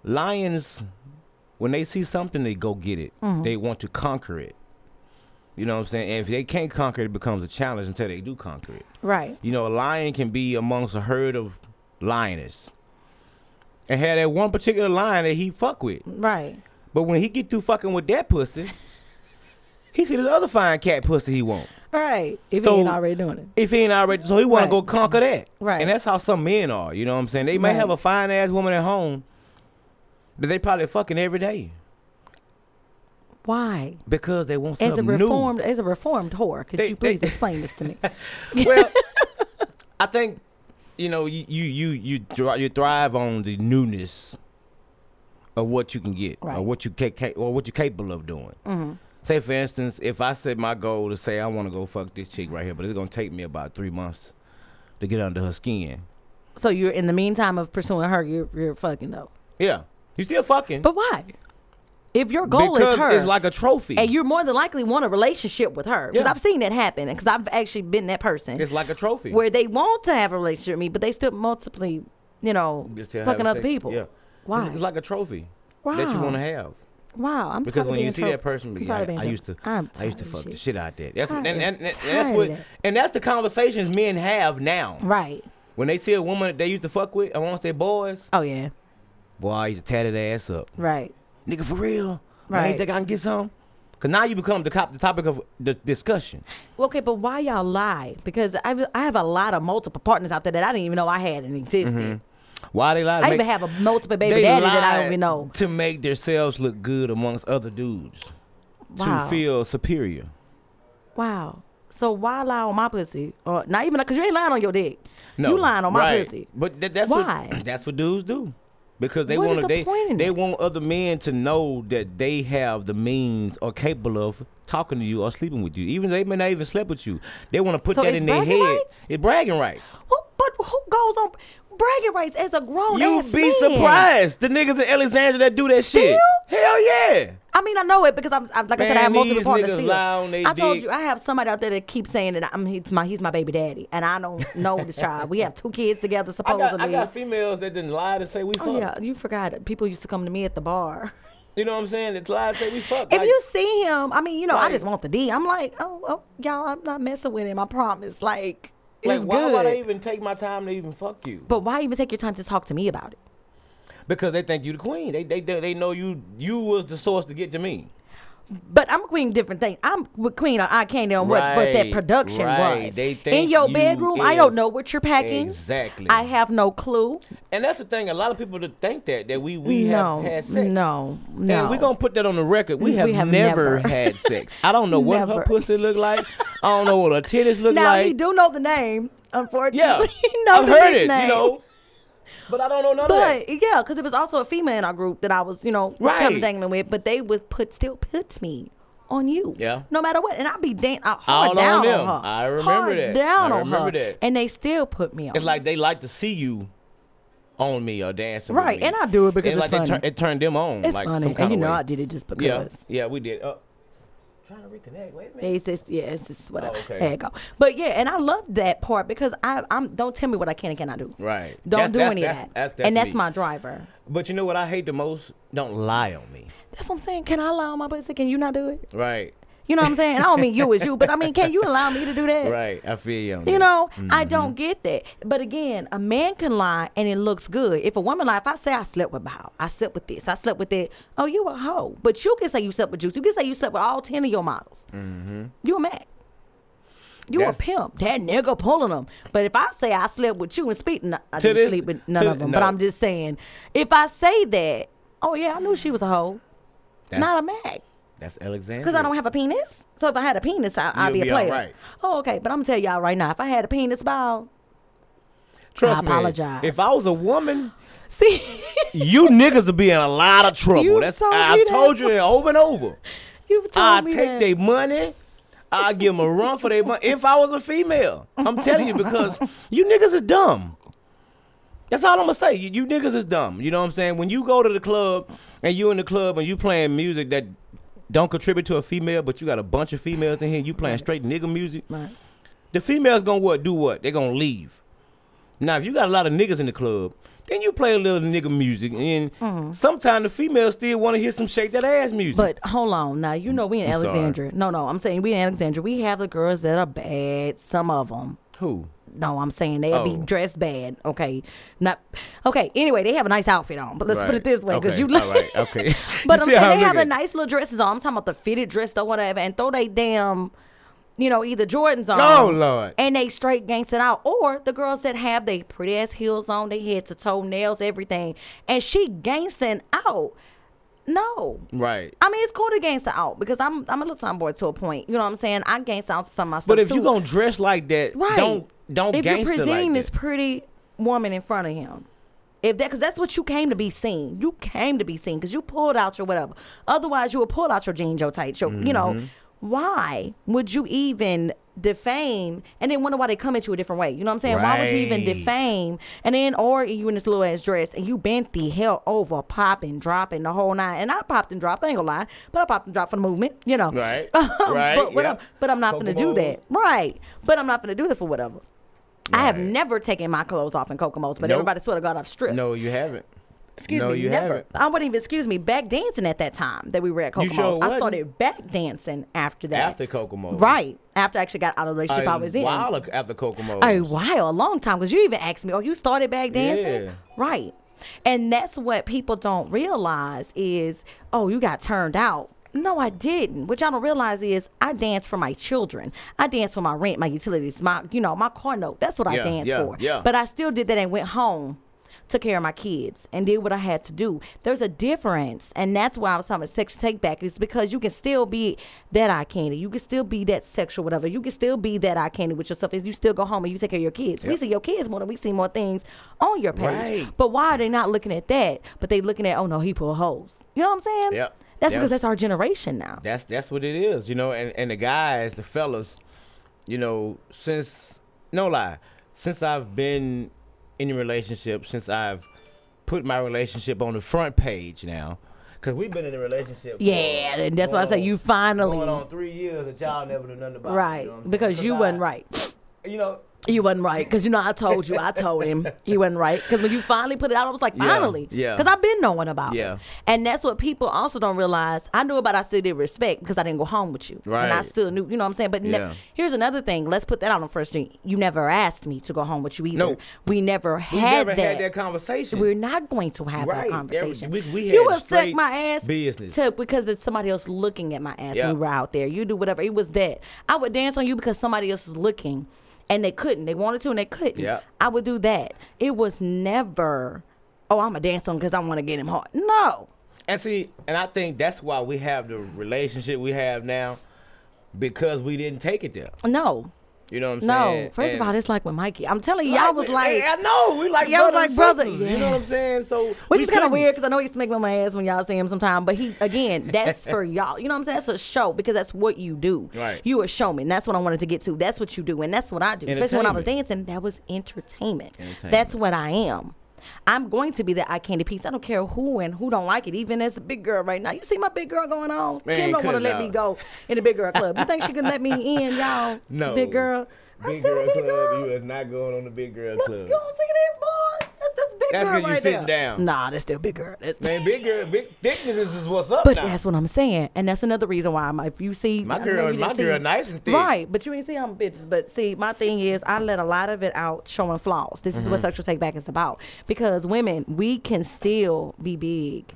Lions, when they see something, they go get it. Mm-hmm. They want to conquer it. You know what I'm saying? And if they can't conquer it, it becomes a challenge until they do conquer it. Right. You know, a lion can be amongst a herd of lioness. And had that one particular lion that he fuck with. Right. But when he get through fucking with that pussy, he see this other fine cat pussy he want. Right. If So- he ain't already doing it. If he ain't already, so he want Right. to go conquer that. Right. And that's how some men are. You know what I'm saying? They may Right. have a fine ass woman at home, but they probably fucking every day Why? because they want As a something reformed, as a reformed whore, could They- you please they- explain this to me? [laughs] well, [laughs] I think you know you you you you, you thrive on the newness of what you can get Right. or what you ca- or what you're capable of doing. Mm-hmm. Say for instance, if I set my goal to say I want to go fuck this chick right here, but it's gonna take me about three months to get under her skin. so you're in the meantime of pursuing her, you're you're fucking though. Yeah, you still fucking. But why? If your goal because is her, it's like a trophy. and you're more than likely want a relationship with her, because Yeah. I've seen that happen, because I've actually been that person it's like a trophy. where they want to have a relationship with me, but they still multiply, you know, fucking other sex. people. Yeah. Why? It's, it's like a trophy that you want to have. Wow, I'm Because tired of when you see that person, of I, I used to, I used to fuck of the shit. shit out that. That's I and, and, and, that's what and that's the conversations men have now. Right. When they see a woman that they used to fuck with amongst their boys, Oh yeah. boy, I used to tear that ass up. Right. nigga, for real? Right. you think I can get some? Cause now you become the, cop, the topic of the discussion. Well, Okay, but why y'all lie? Because I I have a lot of multiple partners out there that I didn't even know I had and existed. Mm-hmm. Why they lie? to I even have a multiple baby daddy that I don't even know. to make themselves look good amongst other dudes Wow. to feel superior. Wow. So why lie on my pussy? Or not even because you ain't lying on your dick. No, you lying on my right. pussy. But th- that's Why? What, [clears throat] that's what dudes do. Because they want the they they it? want other men to know that they have the means or capable of talking to you or sleeping with you. Even they may not even slept with you. They want to put So that in their head. rights? It's bragging rights. Who, but who goes on bragging rights as a grown You'd ass be man? surprised. The niggas in Alexandria that do that shit. Hell yeah. I mean, I know it because I'm, I'm like I said, I have multiple partners. Still. lie on they I told dick. you, I have somebody out there that keeps saying that I'm he's my he's my baby daddy, and I don't [laughs] know this child. We have two kids together, I supposedly. got, I got females that didn't lie to say we fuck. oh yeah, you forgot it. People used to come to me at the bar. You know what I'm saying? It's lie to say we [laughs] fuck. If Like, you see him, I mean, you know, I just want the D. I'm like, oh, oh, y'all, I'm not messing with him. I promise. Like, like, why good. would I even take my time to even fuck you? but why even take your time to talk to me about it? Because they think you the queen. They they they, they know you you was the source to get to me. But I'm a queen different things. I'm with queen of I can't know what, what that production right. was. In your you bedroom, I don't know what you're packing. Exactly. I have no clue. And that's the thing. A lot of people that think that that we we no, have had sex. no, no. And we're gonna put that on the record. We We have, have never, never. had sex. I don't know what her pussy look like. I don't know what her titties look now like. Now he do know the name. Unfortunately, yeah, [laughs] I've heard it. nickname. You know, but I don't know none of that. But yeah, because it was also a female in our group that I was, you know, Right. kind of dangling with, but they was put still puts me on you. Yeah. No matter what, and I'd be dan- I hard All on down on, them. her. I remember hard that. Down I on remember her, that. and they still put me on. It's like they like to see you on me or dancing. Right, with me. and I do it because And it's like funny. They turn, it turned them on. it's like funny, and you know way. I did it just because. Yeah, yeah, we did. Uh, trying to reconnect. Wait a minute. It's just yeah, it's just whatever. Oh, okay. There you go. But yeah, and I love that part because I I'm don't tell me what I can and cannot do. Right. Don't That's- do that's- any that's- of that. and that's me. my driver. But you know what I hate the most? Don't lie on me. That's what I'm saying. Can I lie on my pussy? Can you not do it? Right. You know what I'm saying? I don't mean you as you, but I mean, can you allow me to do that? Right. I feel you You know, I Mm-hmm. don't get that. But again, a man can lie and it looks good. If a woman lie, if I say I slept with Bow, I slept with this, I slept with that, oh, you a hoe. But you can say you slept with Juice. You can say you slept with all 10 of your models. Mm-hmm. You a Mac. You That's- a pimp. That nigga pulling them. But if I say I slept with you and speak, no, I didn't this- sleep with none of them. But. I'm just saying, if I say that, oh, yeah, I knew she was a hoe. That's- Not a Mac. That's Alexander. Because I don't have a penis. So if I had a penis, I, I'd You'll be a player. alright. Oh, okay. But I'm gonna tell y'all right now, if I had a penis, Bow, Trust I me. apologize. If I was a woman, [laughs] see, you niggas would be in a lot of trouble. You That's told I, I've told you that over and over. [laughs] you told I me take their money. I give them a [laughs] run for their money. If I was a female, I'm telling you because you niggas is dumb. That's all I'm gonna say. You, you niggas is dumb. You know what I'm saying? When you go to the club and you in the club and you playing music that don't contribute to a female, but you got a bunch of females in here, you playing straight nigga music. Right. The females gonna what? Do what? They gonna leave. Now, if you got a lot of niggas in the club, then you play a little nigga music, and mm-hmm. sometimes the females still want to hear some shake that ass music. But hold on, now you know we in I'm sorry. Alexandria. No, no, I'm saying we in Alexandria. We have the girls that are bad. Some of them. who? No, I'm saying they'll be Oh. dressed bad. Okay, not okay. Anyway, they have a nice outfit on, but let's put it this way, because Okay, you look. right, okay. [laughs] but um, You I'm saying they have a nice little dresses on. I'm talking about the fitted dress or whatever, and throw they damn, you know, either Jordans on. Oh, Lord. And they straight gangsta out, or the girls that have they pretty ass heels on, they head to toe, nails, everything, and she gangsting out. No. Right. I mean, it's cool to gangsta out because I'm I'm a little tomboy to a point. You know what I'm saying? I gangsta out to some of my stuff But if too. you gonna dress like that, right, don't don't if you're presenting like this pretty woman in front of him, if that because that's what you came to be seen. You came to be seen because you pulled out your whatever. Otherwise, you would pull out your jeans, your tights, your you know. Mm-hmm. Why would you even defame and then wonder why they come at you a different way? You know what I'm saying? Why would you even defame and then or you in this little ass dress and you bent the hell over, popping, dropping the whole nine. And I popped and dropped. I ain't gonna lie, but I popped and dropped for the movement. You know, Right. [laughs] Right, But. I'm, but I'm not gonna do that. Right. But I'm not gonna do that for whatever. I have never taken my clothes off in Kokomo's, but Nope. everybody sort of got off stripped. No, you haven't. excuse no, me, you never. haven't. I wouldn't even excuse me back dancing at that time that we were at Kokomo's. sure I started back dancing after that. After Kokomo. right after I actually got out of the relationship I A was in. A while after Kokomo. A while, a long time, because you even asked me, "Oh, you started back dancing?" Yeah. Right. And that's what people don't realize is, oh, you got turned out. No, I didn't. What y'all don't realize is I dance for my children. I dance for my rent, my utilities, my you know, my car note. That's what I dance yeah, for. yeah. But I still did that and went home, took care of my kids, and did what I had to do. There's a difference, and that's why I was talking about sexual take back. Is because you can still be that eye candy. You can still be that sexual whatever. You can still be that eye candy with yourself. Is you still go home and you take care of your kids. We see your kids more than we see more things on your page. Right. But why are they not looking at that? But they looking at oh no, he pull holes. You know what I'm saying? Yep. That's because that's our generation now. That's that's what it is, you know. And and the guys, the fellas, you know, since no lie, since I've been in a relationship, since I've put my relationship on the front page now, because we've been in a relationship. Yeah, and that's why I say you finally going on three years that y'all never knew nothing about. you right know I'm saying? because you I- wasn't right. You know, You wasn't right because you know I told you I told him he wasn't right because when you finally put it out I was like Yeah, finally yeah. because I've been knowing about Yeah. it and that's what people also don't realize I knew about I still did respect because I didn't go home with you and I Right. still knew you know what I'm saying but ne- Yeah. here's another thing let's put that on the first thing you never asked me to go home with you either No. we never we had never that. had that conversation. We're not going to have Right. that conversation. Every- we- we you had would suck straight my ass business. to, because it's somebody else looking at my ass Yeah. when we were out there. You do whatever. It was that. I would dance on you because somebody else is looking and they couldn't. They wanted to and they couldn't. Yeah. I would do that. It was never, oh, I'm going to dance on because I want to get him hard. No. And see, and I think that's why we have the relationship we have now, because we didn't take it there. No. You know what I'm saying? No. First And- of all, it's like with Mikey. I'm telling you, y'all was like, I know we like Y'all was like brother, You know what I'm saying? So Which is kind of weird because I know he used to make me my ass when y'all see him sometime. But he, again, [laughs] that's for y'all. You know what I'm saying? That's a show because that's what you do. Right. You a showman. That's what I wanted to get to. That's what you do. And that's what I do. Especially when I was dancing, that was entertainment. Entertainment. That's what I am. I'm going to be the eye candy piece. I don't care who and who don't like it, even as a big girl right now. You see my big girl going on? Man, Kim don't want to let me go in the big girl club. You think she can let me in, y'all? [laughs] No. Big girl. Big girl club. girl. You is not going on the big girl Look, club. you don't see this, boy? That's, that's big That's girl 'cause you right sitting there. down. Nah, that's still big girl. That's Man, big girl, big thickness is is what's up But now. that's what I'm saying, and that's another reason why I'm. If you see My girl- my see- girl nice and thick. right? But you ain't see I'm bitches. But see, my thing is, I let a lot of it out showing flaws. This is Mm-hmm. what sexual take back is about. Because women, we can still be big,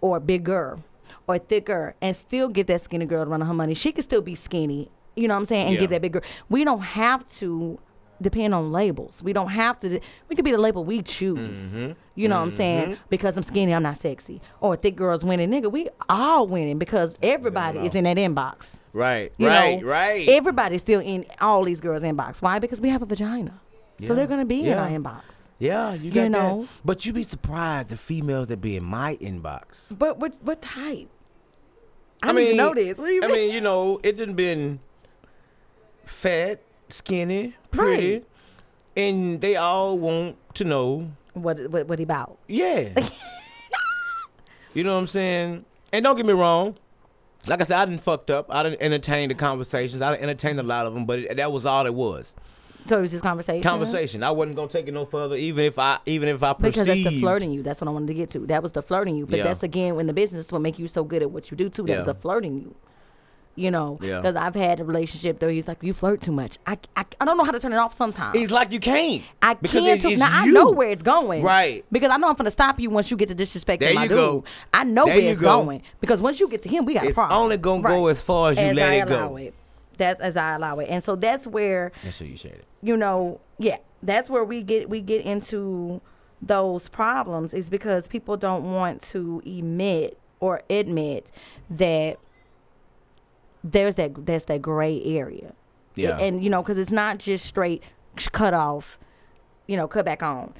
or bigger, or thicker, and still get that skinny girl to run her money. She can still be skinny. You know what I'm saying? And Yeah. get that big girl. We don't have to depend on labels. We don't have to. We could be the label we choose. Mm-hmm. You know what I'm saying? Because I'm skinny, I'm not sexy. Or a thick girls winning, nigga. We all winning because everybody is in that inbox. right, You right, know, right. Everybody's still in all these girls' inbox. Why? Because we have a vagina, so they're gonna be in Yeah. our inbox. yeah, you got know. that. But you'd be surprised the females that be in my inbox. But what what type? I, I mean, know this. What do you I mean? mean, you know, it done been fat, skinny, pretty, Right. and they all want to know, What what what he about? yeah. [laughs] you know what I'm saying? And don't get me wrong. Like I said, I didn't fucked up. I didn't entertain the conversations. I didn't entertain a lot of them, but it, that was all it was. So it was just conversation. Conversation. I wasn't gonna take it no further, even if I, even if I perceived. Because that's the flirting you. That's what I wanted to get to. That was the flirting you. But Yeah. that's again when the business what make you so good at what you do too. That was Yeah. the flirting you. You know, Yeah. because I've had a relationship where he's like, "You flirt too much." I, I, I don't know how to turn it off sometimes. He's like you can't. I because can't. it's, it's now I know where it's going, Right. Because I know I'm gonna stop you once you get to disrespecting my you dude. go. I know There where you it's go. going because once you get to him, we got a problem. only gonna go as far as you let I it go. It. That's as I allow it, and so that's where That's what you said. It. You know, yeah, that's where we get we get into those problems is because people don't want to emit or admit that there's that there's that gray area. Yeah. And you know, because it's not just straight cut off, you know, cut back on.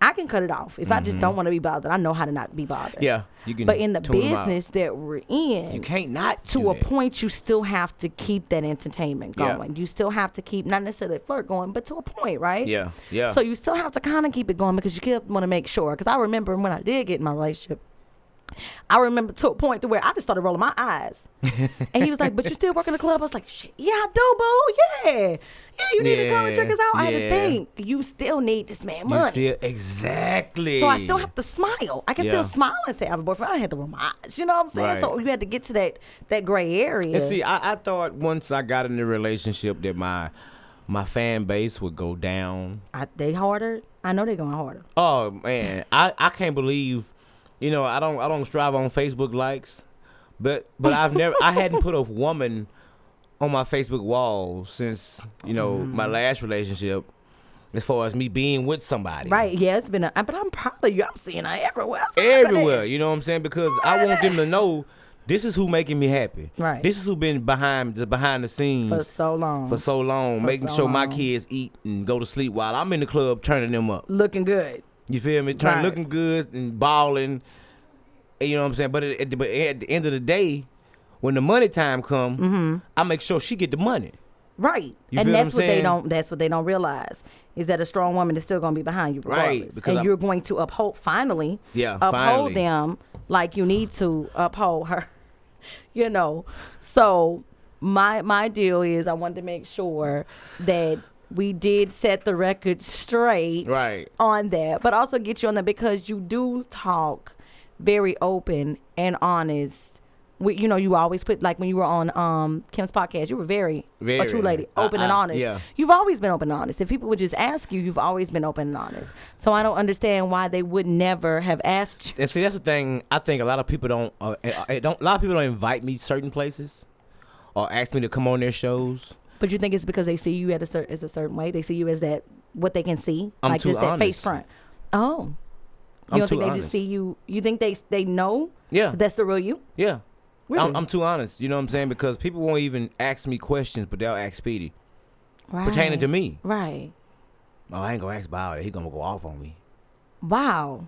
I can cut it off if I just don't want to be bothered. I know how to not be bothered. Mm-hmm. Yeah, you can. But in the tune 'em out. business that we're in, you can't not to a that. point you still have to keep that entertainment Yeah. going. You still have to keep not necessarily flirt going, but to a point, right? Yeah, yeah. So you still have to kind of keep it going because you still want to make sure. Because I remember when I did get in my relationship, I remember to a point to where I just started rolling my eyes, and he was like, "But you still work in the club?" I was like, "Shit, yeah, I do, boo. Yeah, yeah, you need to come and check us out." I had to think you still need this man money. still- exactly. So I still have to smile. I can Yeah. still smile and say I have a boyfriend. I had to roll my eyes. You know what I'm saying? Right. So you had to get to that that gray area. And see, I, I thought once I got in the relationship that my my fan base would go down. I, they harder. I know they're going harder. Oh man, I, I can't believe, you know, I don't I don't strive on Facebook likes, but but I've never I hadn't put a woman on my Facebook wall since you know my Mm. last relationship, as far as me being with somebody. Right? Yeah, it's been. A, but I'm proud of you. I'm seeing her everywhere. Everywhere, you know what I'm saying? Because I want them to know this is who making me happy. Right. This is who been behind the behind the scenes for so long. for so long, For making so sure my kids eat and go to sleep while I'm in the club turning them up. looking good. You feel me? Turn Right. looking good and balling. You know what I'm saying? But at, the, but at the end of the day, when the money time come, mm-hmm. I make sure she get the money. Right. You and feel what that's what they don't that's what they don't realize is that a strong woman is still going to be behind you Right, regardless. because and I'm- you're going to uphold finally Yeah, uphold finally. them like you need to uphold her. [laughs] you know. So my my deal is I wanted to make sure that we did set the record straight Right. on that, but also get you on that because you do talk very open and honest. We, you know, you always put like when you were on um Kim's podcast, you were very, a true lady, open and I- honest. yeah. You've always been open and honest. If people would just ask you, you've always been open and honest. So I don't understand why they would never have asked you. And see, that's the thing. I think a lot of people don't. Uh, uh, uh, don't a lot of people don't invite me certain places, or ask me to come on their shows. But you think it's because they see you at a certain as a certain way. They see you as that what they can see, I'm like just that face front. Oh, you I'm don't too think they honest. just see you? You think they they know Yeah, that's the real you? yeah. Really? I'm, I'm too honest. You know what I'm saying? Because people won't even ask me questions, but they'll ask Speedy right. pertaining to me. Right. Oh, I ain't gonna ask Bow. He gonna go off on me. Wow.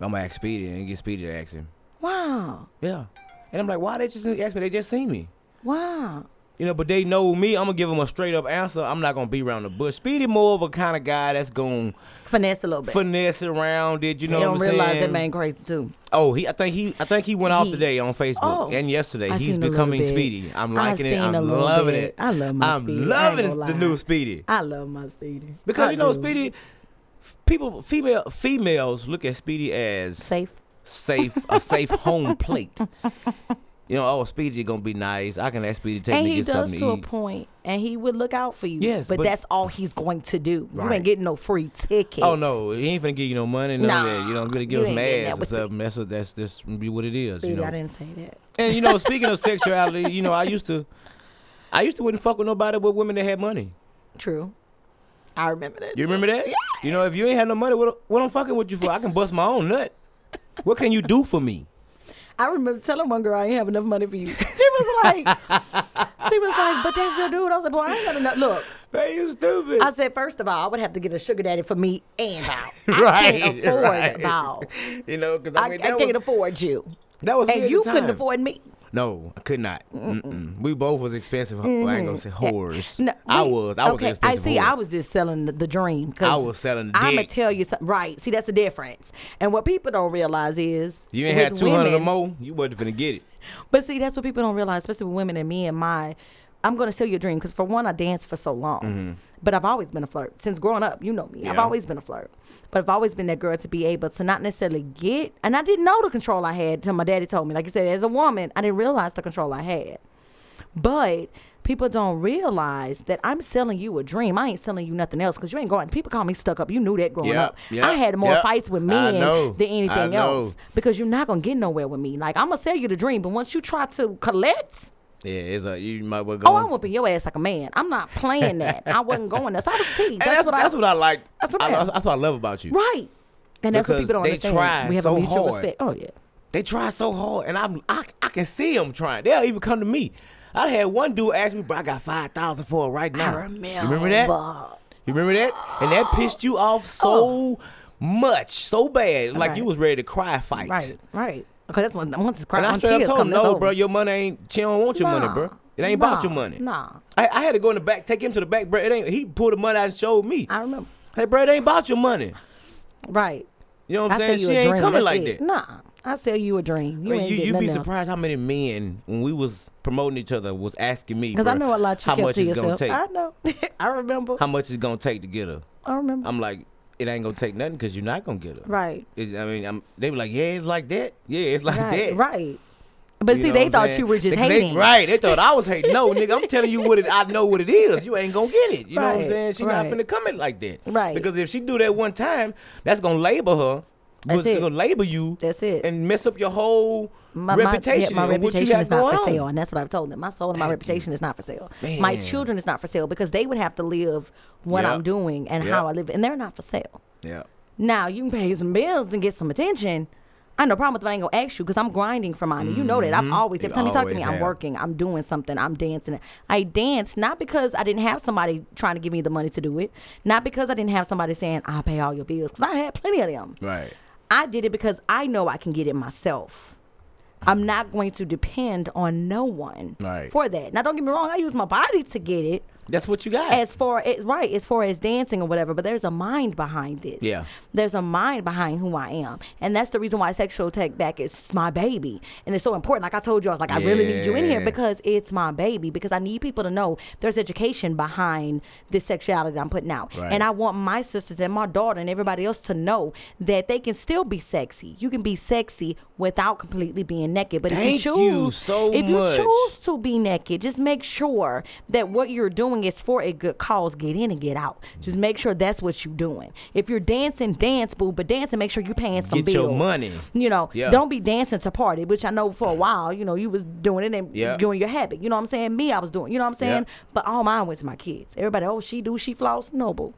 I'm gonna ask Speedy and get Speedy to ask him. Wow. Yeah. And I'm like, why they just ask me? They just seen me. Wow. You know, but they know me. I'm gonna give them a straight up answer. I'm not gonna be around the bush. Speedy more of a kind of guy that's gonna Finesse a little bit. finesse around it. You know they don't realize saying? that man crazy too. Oh, he. I think he. I think he went off He- today on Facebook Oh, and yesterday. I He's seen a little becoming. Speedy. I'm liking it. I'm loving bit. it. I love my I'm Speedy. Loving the new Speedy I love my Speedy because I you know do. Speedy. People, female, females look at Speedy as safe. safe, a safe home plate. [laughs] You know, oh, Speedy gonna be nice. I can ask Speedy to take and me he to get does something to to a point, and he would look out for you. Yes, but, but- that's all he's going to do. You ain't getting no free tickets. Oh no, he ain't gonna give you no money, none of that. You I'm gonna give him ass or something. That's what that's just be what it is. Speedy, you know? I didn't say that. And you know, [laughs] speaking of sexuality, you know, I used to, I used to wouldn't fuck with nobody but women that had money. True. I remember that. You too. remember that? Yeah. You know, if you ain't had no money, what, what I'm fucking with you for? I can bust my own nut. What can you do for me? I remember telling one girl I ain't have enough money for you. [laughs] She was like, she was like, but that's your dude. I was like, boy, I ain't got enough. Look, Man, you stupid. I said, first of all, I would have to get a sugar daddy for me and Bow. [laughs] I right, can't afford right. Bow. [laughs] You know, because I, I mean, I can't was, afford you. That was And you couldn't afford me. No, I could not. Mm-mm. We both was expensive. I ain't gonna say whores. Mm-hmm. No, I we- was. I was okay, an expensive I see. whore. I was just selling the, the dream. I was selling the dream. I'm gonna tell you something. Right. See, that's the difference. And what people don't realize is You ain't had 200 or more, you wasn't gonna get it. But see, that's what people don't realize, especially with women and me and my. I'm gonna sell you a dream because for one, I danced for so long, but I've always been a flirt since growing up. You know me. I've always been a flirt, but I've always been that girl to be able to not necessarily get, and I didn't know the control I had until my daddy told me. Like you said, as a woman, I didn't realize the control I had. But people don't realize that I'm selling you a dream. I ain't selling you nothing else because you ain't going. People call me stuck up. You knew that growing Yep, up. yep, I had more yep. fights with men than anything else because you're not gonna get nowhere with me. Like I'm gonna sell you the dream, but once you try to collect, Yeah, it's a you might well go. oh, I'm whooping your ass like a man. I'm not playing that. I wasn't going there. So I was. [laughs] And That's, that's, what that's I. what I like. That's what I, I- that's, what I love about you. right. And that's what people don't they understand. try we have so a mutual hard. respect. Oh yeah. They try so hard, and I'm I, I can see them trying. They'll even come to me. I had one dude ask me, "Bro, I got five thousand for it right now." I remember. You remember that? You remember that? And that pissed you off so oh. much, so bad, like you Oh. Was ready to cry fight. Right. Right. Okay, that's when once it's crying, And I straight up told him, "No, bro, your money ain't. She don't want your money, bro. It ain't about your money." Nah. I, I had to go in the back, take him to the back, bro. It ain't. He pulled the money out and showed me. I remember. Hey, bro, it ain't about your money. Right. You know what I'm I saying? She ain't dream. coming That's like it. that. Nah. I sell you a dream. You Man, ain't you you be nothing else. surprised how many men when we was promoting each other was asking me Because I know a lot you how much it's gonna take. I know. [laughs] I remember. How much it's gonna take to get her? I remember. I'm like, it ain't gonna take nothing because you're not gonna get her. right. It's- I mean, I'm, they were like, yeah, it's like that. Yeah, it's like right. that. Right. But You see, they thought saying? you were just They- they- hating. right? They thought I was hating. No, nigga, I'm telling you what it. I know what it is. You ain't gonna get it. You know what I'm saying? She right. not finna come in like that. Right. Because if she do that one time, that's gonna label her. That's it. gonna label you. That's it. And mess up your whole My, reputation. My, yeah, my you reputation is not for on. sale, and that's what I've told them. My soul and my Thank reputation is not for sale. My children is not for sale because they would have to live what Yep. I'm doing and Yep. how I live, and they're not for sale. Yeah. Now you can pay some bills and get some attention. I have no problem with that. I ain't gonna ask you because I'm grinding for mine. And You know that. I'm always every Mm-hmm. You time you talk to me, always I'm working. I'm doing something. I'm dancing. I dance not because I didn't have somebody trying to give me the money to do it. Not because I didn't have somebody saying I'll pay all your bills. Because I had plenty of them. Right. I did it because I know I can get it myself. I'm not going to depend on no one Right. for that. Now, don't get me wrong. I use my body to get it. That's what you got. As far as right, as far as dancing or whatever, but there's a mind behind this. Yeah. There's a mind behind who I am. And that's the reason why sexual take back is my baby. And it's so important. Like I told you, I was like, I really need you in here because it's my baby. Because I need people to know there's education behind this sexuality that I'm putting out. Right. And I want my sisters and my daughter and everybody else to know that they can still be sexy. You can be sexy without completely being naked. But if Thank you you choose so if much. you choose to be naked, just make sure that what you're doing is for a good cause. Get in and get out. Just make sure that's what you're doing. If you're dancing, dance, boo, but dancing, make sure you're paying some Get bills. your money. You know, Yeah. don't be dancing to party, which I know for a while, you know, you was doing it and Yeah. doing your habit. You know what I'm saying? Me, I was doing, you know what I'm saying? Yeah. But all mine went to my kids. Everybody, oh, she do, she floss. No, boo.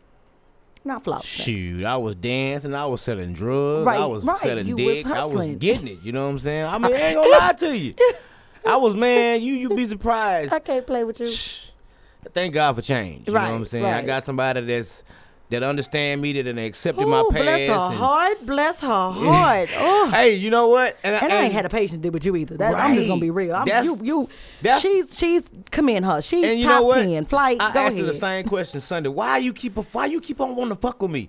Not floss. Shoot, I was dancing, I was selling drugs, Right, I was right, selling you was dick, I was getting it. You know what I'm saying? I mean, I ain't [laughs] gonna lie to you. I was man, you you be [laughs] surprised. I can't play with you. Thank God for change. You know what I'm Right, saying? I got somebody that's that understand me, that and accepted my Ooh, past. bless her and- heart. Bless her [laughs] heart. Oh. Hey, you know what? And I ain't had a patient to do with you either. That, I'm just gonna be real. I'm, That's- you, you, that's- she's, she's, commend her. She's and you top know what? ten. Flight, I go asked ahead. her the same question Sunday. Why you keep why you keep on wanting to fuck with me?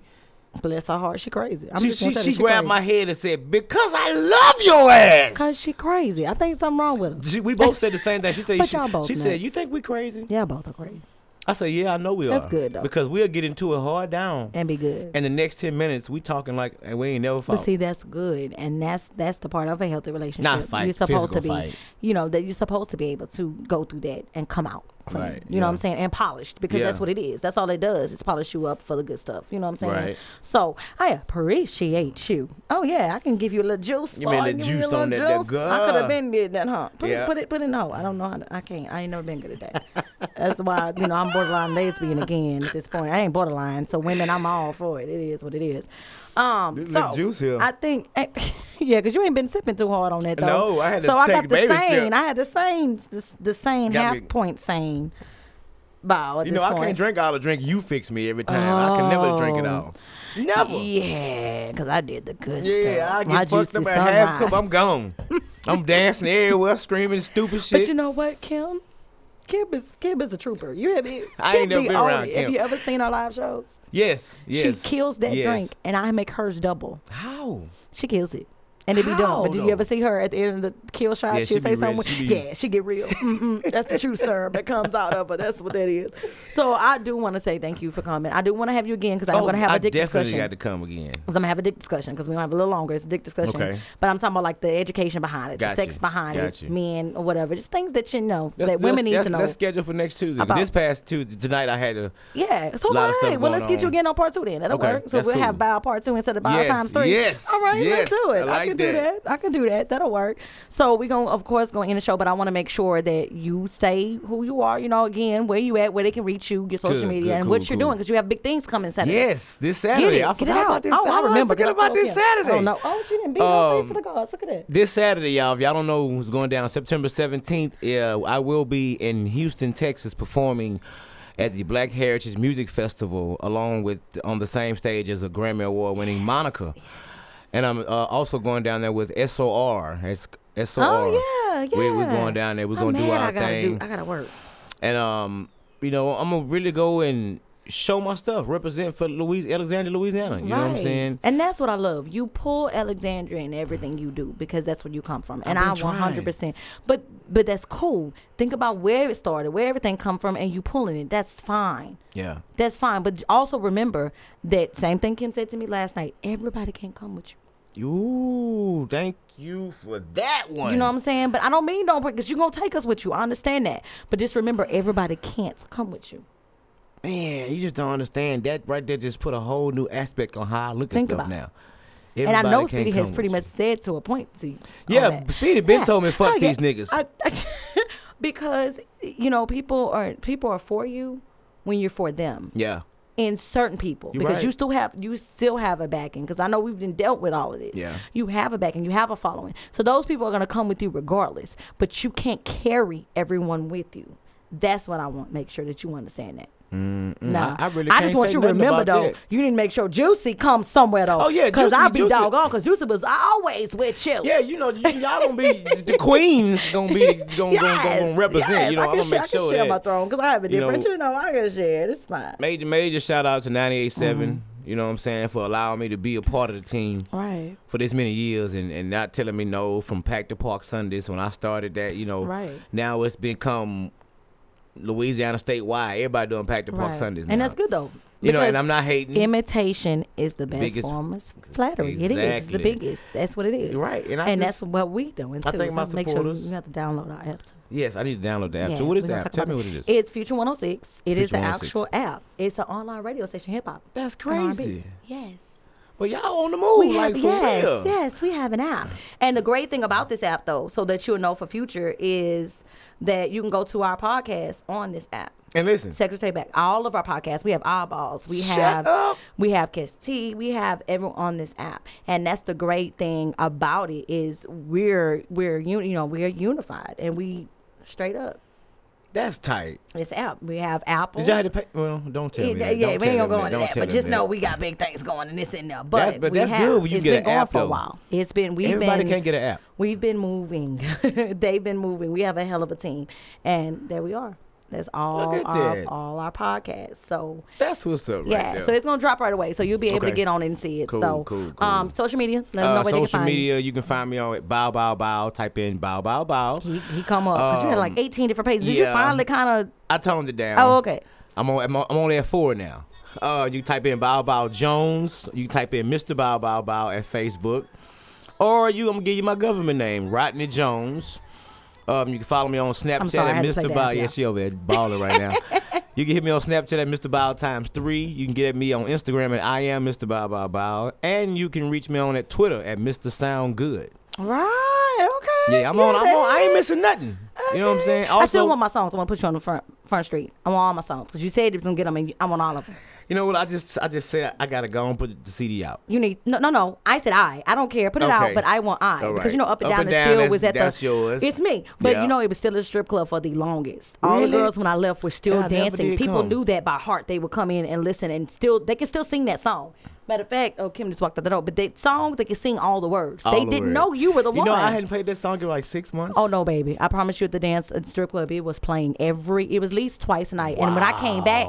Bless her heart. She crazy. I'm she just gonna she, she grabbed crazy. my head and said, "Because I love your ass." Cause she crazy. I think something wrong with her. She- we both said the same thing. [laughs] She said, But she, y'all both she said, you think we crazy? Yeah, both are crazy. I said, yeah, I know we That's are. good, though. Because we'll get into it hard down. And be good. And the next 10 minutes, we talking like, and we ain't never fought. But see, that's good, and that's that's the part of a healthy relationship. Not fight, You're supposed to be, fight. you know, that you're supposed to be able to go through that and come out clean. Right, You know what I'm saying? And polished because that's what it is. That's all it does. It's polish you up for the good stuff. You know what I'm saying? Right. So I appreciate you. Oh yeah, I can give you a little juice. Oh, give me a boy. little Give me juice on that- that juice. good. I could have been did that, huh? Put Yeah. it, put it, put it. No, I don't know how. To, I can't. I ain't never been good at that. that's why you know I'm borderline lesbian again at this point. I ain't borderline, so women, I'm all for it. It is what it is. Um, This so juice here. I think, [laughs] yeah, because you ain't been sipping too hard on that though. No, I had to so I got the baby same. sip. I had the same, the, the same Got half me- point same at you know, I point. can't drink all the drink you fix me every time. I can never drink it Oh. all. Never. Yeah, because I did the good Yeah, stuff. I My get fucked juicy up at half cup. I'm gone. I'm dancing everywhere, screaming stupid [laughs] shit. But you know what, Kim? Kim is is a trooper. You have me. [laughs] I ain't never been around. Have you ever seen her live shows? yes, yes. She kills that yes. drink, and I make hers double. How? She kills it. And it be done. But did you ever see her at the end of the kill shot? Yeah, She'll she say something. She be- yeah, she get real. Mm-mm. That's the true serve that comes out of her. That's what that is. So I do want to say thank you for coming. I do want to have you again because I'm Oh, going to have I a dick discussion. I definitely got to come again. Because I'm gonna have a dick discussion because we have a little longer. It's a dick discussion. Okay. But I'm talking about like the education behind it, Got the sex behind Got it, you. men or whatever. Just things that you know Let's- that women need to know. Let's schedule for next Tuesday. About- this past Tuesday, tonight I had to. yeah. So lot right. Well, let's get you again on part two then. That'll Okay, work. So that's we'll cool. have bio part two instead of bio Yes, times three. yes, All right. Let's do it. Can do that. I can do that. That'll work. So we're gonna of course go in the show, but I want to make sure that you say who you are. You know, again, where you at, where they can reach you, your social Good, media, good, and cool, what you're cool. doing because you have big things coming Saturday. Yes, this Get Saturday. it. I Get forgot it about this. Oh, I remember. Forget about this. Saturday. Oh no. Oh, she didn't beat no face Um, to the gods. Look at that. This Saturday, y'all, if y'all don't know who's going down, September 17th, yeah, I will be in Houston, Texas, performing at the Black Heritage Music Festival, along with on the same stage as a Grammy Award winning Monica. And I'm uh, also going down there with SOR. It's SOR. Oh yeah, yeah. We, we're going down there. We're I'm to do our I gotta thing. Do, I gotta work. And um, you know, I'm gonna really go and show my stuff, represent for Louis Alexandria, Louisiana. You know what I'm Right. saying? And that's what I love. You pull Alexandria in everything you do because that's where you come from. And I I've 100. percent But but that's cool. Think about where it started, where everything come from, and you pulling it. That's fine. Yeah. That's fine. But also remember that same thing Kim said to me last night. Everybody can't come with you. Ooh, thank you for that one. You know what I'm saying? But I don't mean don't because you're gonna take us with you. I understand that. But just remember everybody can't come with you. Man, you just don't understand that right there. Just put a whole new aspect on how I look Think at stuff now. and I know Speedy has pretty much said to a point to you. Yeah. Speedy been told me, fuck Oh, yeah. these niggas. I- I- [laughs] because you know people are people are for you when you're for them. Yeah, in certain people You're because right. you still have you still have a backing because I know we've been dealt with all of this. Yeah. You have a backing, you have a following. So those people are gonna come with you regardless. But you can't carry everyone with you. That's what I want. Make sure that you understand that. Mm, mm, Nah, I, I really I can't just want say you to remember though. that. You need to make sure Joocie comes somewhere though. Oh, yeah, because I'll be Joocie- doggone because Joocie was always with you. Yeah, you know, y- y'all gonna be [laughs] the queens gonna be gonna, gonna, gonna represent. yes, you know, I I'm can gonna share, make sure I can sure share my throne because I have a you know- different. You know, I can share. It's fine. major major shout out to 98.7. Mm-hmm. You know what I'm saying for allowing me to be a part of the team Right. for this many years and, and not telling me no from Pack to Park Sundays when I started that. You know, Right. now it's become Louisiana statewide. Everybody doing Pack to Park Right. Sundays, and that's good though. You know, and I'm not hating. imitation is the best Biggest- form of flattery. It is It's the biggest. That's what it is. Right, and I and just- that's what we doing too. I think my so make sure you have to download our app. Too. yes, I need to download the app. Yeah, so what is the app? Tell me what it is. It's Future 106. It is Future the 106. actual app. It's an online radio station, hip hop. That's R&B. crazy. Yes. Well, y'all on the move, We like have, for yes, real. yes, we have an app. And the great thing about this app, though, so that you'll know for future, is that you can go to our podcast on this app. And listen, Sex Secretary Back. All of our podcasts. We have eyeballs. We Shut have up. we have Kiss T. We have everyone on this app, and that's the great thing about it is we're we're you know we're unified and we straight up. That's tight. It's app. We have Apple. Did y'all have to pay? Well, don't tell yeah, me. yeah, that. we Don't ain't gonna go that. into that, but just that. know we got big things going in this in there. But, That's- but we that's have, good when you it's get been an going app, for a while. It's been we've Everybody been can't get an app. We've been moving. [laughs] They've been moving. We have a hell of a team, and there we are. That's all our, that. all our podcasts. So That's what's up, right yeah, there. so it's gonna drop right away. So you'll be able to get on it and see it. Cool, so cool, cool. um, social media. Let them know uh, where they can social find you. media, you can find me on it. Bow Bow Bow. Type in Bow Bow Bow. He, he come up because you had like Um, 18 different pages. Did you finally kind of? I toned it down. Oh, okay. I'm on. I'm, on, I'm only at four now. Uh, you type in Bow Bow Jones. You type in Mr. Bow Bow Bow at Facebook, or you. I'm gonna give you my government name, Rodney Jones. Um, you can follow me on Snapchat sorry, at Mr. Bow. yeah. She over there balling right now. [laughs] you can hit me on Snapchat at Mr. Bow times three. You can get at me on Instagram at I am Mr. Bow Bow Bow, and you can reach me on at Twitter at Mr. Sound Good. Right. Okay. Yeah, I'm on. I'm on. I ain't missing nothing. You know what I'm saying? I still want my songs. I want to put you on the front front street. I want all my songs because you said you was gonna get them, and I want all of them. You know what? I just, I just said I gotta go and put the CD out. You need no, no, no. I said I. I don't care. Put it out, but I want I All because you know up and Up down and Down, still was at that's the. yours. It's me, but Yeah. you know it was still a strip club for the longest. All the girls when I left were still Yeah, dancing. People come. knew that by heart. They would come in and listen and still they can still sing that song. Matter of fact, oh Kim just walked out the door, but that songs they could sing all the words. All they the didn't words. know you were the You one. know, I hadn't played that song in like six months. Oh no, baby! I promise you, at the dance at the strip club, it was playing every. It was at least twice a night. Wow. And when I came back,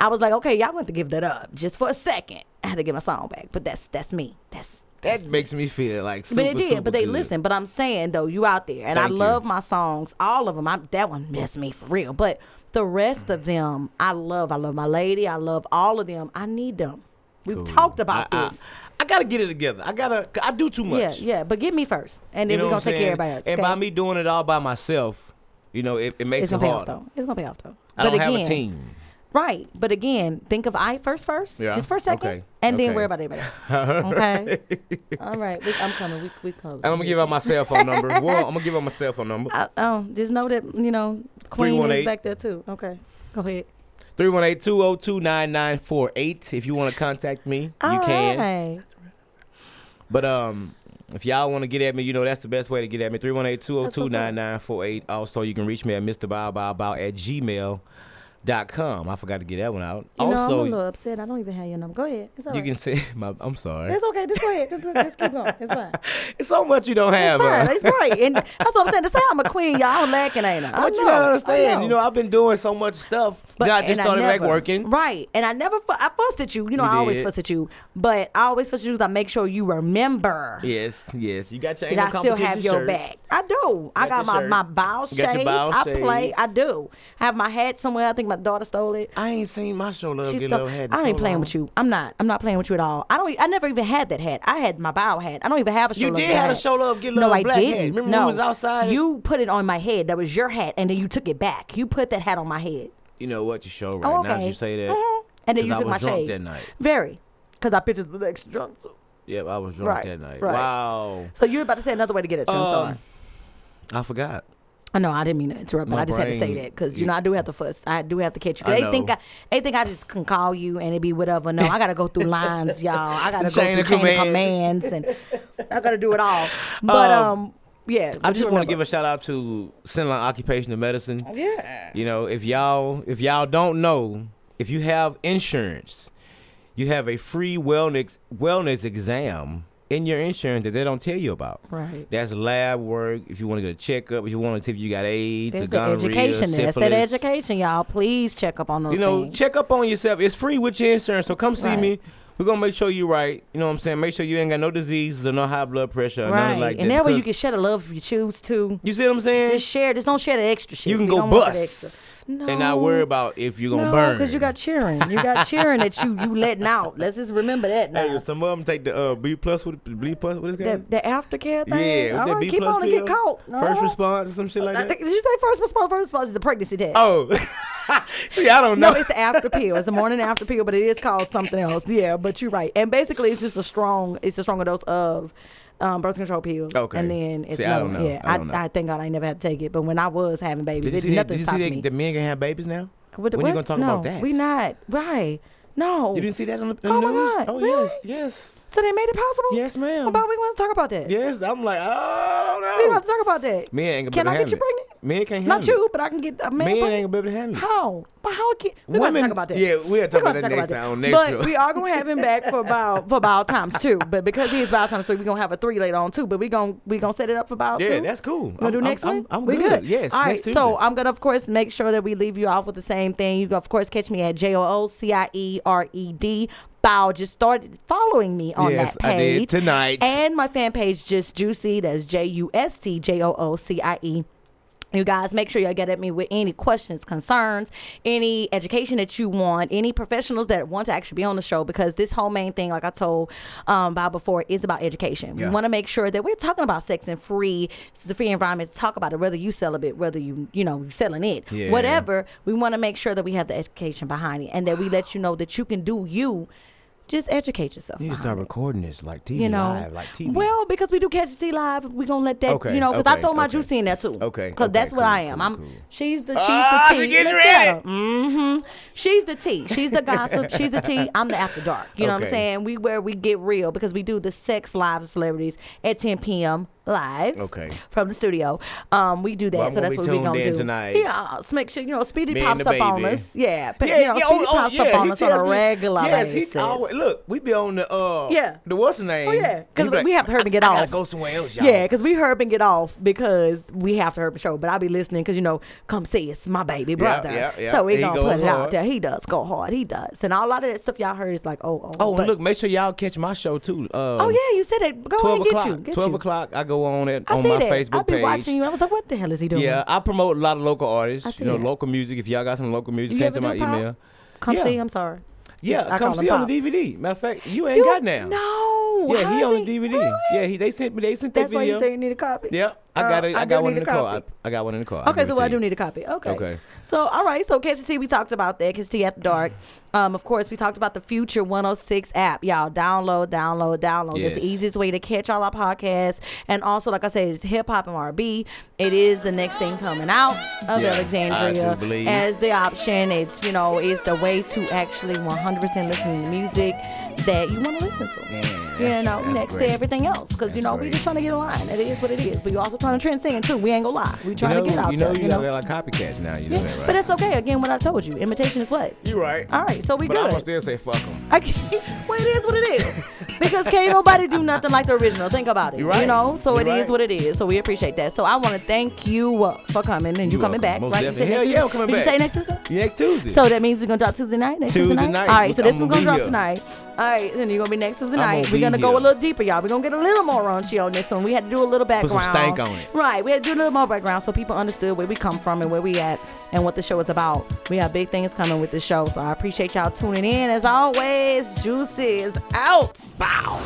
I was like, okay, y'all want to give that up just for a second. I had to get my song back, but that's that's me. That's that makes me feel like. Super, but it did. But they good. listen. But I'm saying though, you out there, and I Thank you. love my songs, all of them. I, that one missed me for real. But the rest of them, I love. I love my lady. I love all of them. I need them. We've Cool. talked about I, this. I, I gotta get it together. I gotta. I do too much. yeah. Yeah. But get me first, and then You know we're gonna take care of everybody else. And okay? by me doing it all by myself, you know, it, it makes it's it gonna pay off hard. though. It's gonna pay off though. I but don't again, have a team. Right. But again, think of I first first. Yeah, Just for a second. okay, And then worry about everybody [laughs] else. Okay. All right. We, I'm coming. We we close. And I'm gonna give out my cell phone number. [laughs] well, I'm gonna give out my cell phone number. I, oh, just know that, you know, Queen is back there too. Okay. Go ahead. 318-202-9948. If you want to contact me, you All can. right. But um, if y'all want to get at me, you know that's the best way to get at me. 318-202-9948. Also, you can reach me at Mr. Bow Bow Bow at gmail.com. I forgot to get that one out. You know, I'm a little upset. I don't even have your number. Go ahead. It's all you right. can say [laughs] my. I'm sorry. It's okay. Just go ahead. Just, just keep going. It's fine. [laughs] It's so much you don't have. It's fine. uh, It's right. And that's what I'm saying. To say I'm a queen, y'all, I'm lacking, ain't I? I But you know. gotta I understand, you know, I've been doing so much stuff. But I just and started back never- working. Right. And I never, I fussed at you. You know, You I always fuss at you. But I always fuss at you because I make sure you remember Yes, yes. You got your that I still have your shirt. back. I do. I Got got my, shirt. my bow shades. I play. I do. I have my hat somewhere. I think my daughter stole it. I ain't seen my show love She get stole- love hat. I ain't so playing long. with you. I'm not. I'm not playing with you at all. I don't. I never even had that hat. I had my bow hat. I don't even have a show You love did Get have a show love get No, love I didn't. hat. Remember no, when we was outside? You put it on my head. That was your hat, and then you took it back. You put that hat on my head. You know what? You show right Oh, now. okay. that You say that. Mhm. And then you I took my was drunk shade. that night. Very, because our pictures was extra drunk too. Yep, I was drunk Right, that night. right. Wow. So you're about to say another way to get it, you. Sorry. Um, I forgot. I know I didn't mean to interrupt, but My I just had to say that because you know I do have to fuss. I do have to catch you. I They think. I, they think I just can call you and it be whatever. No, I gotta go through lines, [laughs] y'all. I gotta Chain go through chain of commands and I gotta do it all. [laughs] But um, Um, yeah. I just want to give a shout out to Centerline Occupational Medicine. yeah. You know, if y'all if y'all don't know, if you have insurance, you have a free wellness wellness exam in your insurance that they don't tell you about. Right. That's lab work. If you want to get a checkup, if you want to see if you got AIDS, or gonorrhea, education. That's that education, y'all. Please check up on those You know, things. check up on yourself. It's free with your insurance, so come see Right. me. We're gonna make sure you're right. You know what I'm saying? Make sure you ain't got no diseases or no high blood pressure or right. nothing like that. and that way you can share the love if you choose to. You see what I'm saying? Just share. Just don't share the extra shit. you can We go don't want that extra. bust No. and not worry about if you're gonna no, burn. because you got cheering. You got cheering that you you letting out. Let's just remember that now. Hey, some of them take the uh, B plus with B plus. What is the, that? the aftercare thing. Yeah, All right, keep on and get caught. No. First response or some shit like that. Did you say first response? First response is the pregnancy test. Oh, [laughs] see, I don't know. No, it's the after pill. It's the morning after pill, but it is called something else. Yeah, but you're right. And basically, it's just a strong. It's a stronger dose of um, birth control pill. Okay. And then it's See, I another don't know. Yeah, I know. I, thank God I never had to take it. But when I was having babies, did it, that, nothing did you stopped see me. that, that men can have babies now? What the- when you what? gonna talk no, about that? We not right. No. You didn't see that on the, on Oh the news? God, Oh really? yes, yes, so they made it possible. yes, ma'am. How about we want to talk about that? yes, I'm like, oh, I don't know. We want to talk about that. Men ain't gonna Can I get you pregnant? Men can't handle that. Not you, but I can get a man. Men pregnant. ain't gonna be able to handle it. How? But how can we gonna Women, talk about that? yeah, we'll talk about that next about time next But show. we are gonna have him back for about for about times too. But because he is about times three, we're gonna have a three later on too. But we gonna we gonna set it up for about Yeah, two. that's cool. Wanna do next I'm, one? I'm, I'm we good. Yes, All right. So I'm gonna, of course, make sure that we leave you off with the same thing. You can, of course, catch me at J O O C I E R E D. Bow just started following me on Yes, that I did page tonight. and my fan page just Joocie. That's J U S T J O O C I E. You guys, make sure y'all get at me with any questions, concerns, any education that you want, any professionals that want to actually be on the show, because this whole main thing, like I told um, Bob before, is about education. Yeah. We want to make sure that we're talking about sex and free, the free environment to talk about it, whether you celibate, whether you, you know, you selling it, Yeah. whatever. We want to make sure that we have the education behind it and that we let you know that you can do you. Just educate yourself. you need to behind start recording this like TV you know, live, like TV. well, because we do catch the T live, we gonna let that, Okay, you know, because I throw my okay. juice in there too. Okay, because okay, that's what I am. cool, I'm. cool. She's the she's Ah, the she T. getting ready. Mm-hmm. She's the T. She's the gossip. she's the T. I'm the after dark. You know what I'm saying? We where we get real because we do the sex live celebrities at 10 p.m. live. Okay. From the studio, um, we do that. Well, so that's what we're gonna do tonight. Yeah, so make sure you know Speedy Me pops the up on us. Yeah, but, Yeah, you know, yeah, Speedy oh, oh, pops yeah, up on us on a me- regular yes, basis. He always, look, we be on the uh, Yeah. the what's the name? Oh yeah, because like, we have to hurry and get I off. gotta go somewhere else, y'all. Yeah, because we herb and get off because we have to herb and show. But I'll be listening because you know, come see it's my baby brother. yeah, yeah. So we He gonna put it out hard. there. He does go hard. He does, and a lot of that stuff y'all heard is like, oh, oh. Oh, look, make sure y'all catch my show too. Uh, Oh yeah, you said it. Go ahead, and get you. Twelve o'clock. I go on it I on my that. Facebook I'll be page. watching you. I was like, what the hell is he doing? Yeah, I promote a lot of local artists. I see you know, that. local music. If y'all got some local music, You send to my email. Come yeah. see. I'm sorry. Yeah, come see on Pop. the DVD. Matter of fact, you ain't You- got now. No. Yeah, he on the DVD. Really? Yeah, he they sent me. They sent that That's why video. you say you need a copy. Yeah, I Uh, got it. I I, got one in the car. I. I got one in the car. Okay, so I do need a copy. Okay. Okay. So all right, so Catch the Tea, we talked about that. Catch the Tea after dark. Um, of course, we talked about the Future 106 app. Y'all download, download, download. It's the easiest way to catch all our podcasts. And also, like I said, it's hip hop and R&B. It is the next thing coming out of Yeah, Alexandria I do believe. as the option. It's you know, it's the way to actually 100% listen to music that you want to listen to. Man, you know, next great. to everything else, because you know we just trying to get in line. It is what it is. But you also trying to transcend too. We ain't gonna lie. We trying you know, to get out you know, there. you got a lot of copycats now. You know that, right? But it's okay. Again, what I told you, imitation is what. you right. All right, so we but good. gonna still say fuck them. [laughs] Well, it is what it is. because can't nobody do nothing like the original. Think about it. You're right. You know, so it is right. what it is. So we appreciate that. So I want to thank you uh, for coming and you You're coming welcome. back, Most right? Definitely. Hell yeah, I'm coming Did back. you say next Tuesday? Next Tuesday. So that means we're gonna drop Tuesday night. Next Tuesday, night. All right. So this one's gonna gonna drop tonight. All right. Then you're gonna be next Tuesday night. We're gonna go a little deeper, y'all. We're gonna get a little more raunchy on this one. We had to do a little background. Put some stank on on it. Right, we had to do a little more background so people understood where we come from and where we at and what the show is about. We have big things coming with the show, so I appreciate y'all tuning in. As always, Joocie is out. Bow.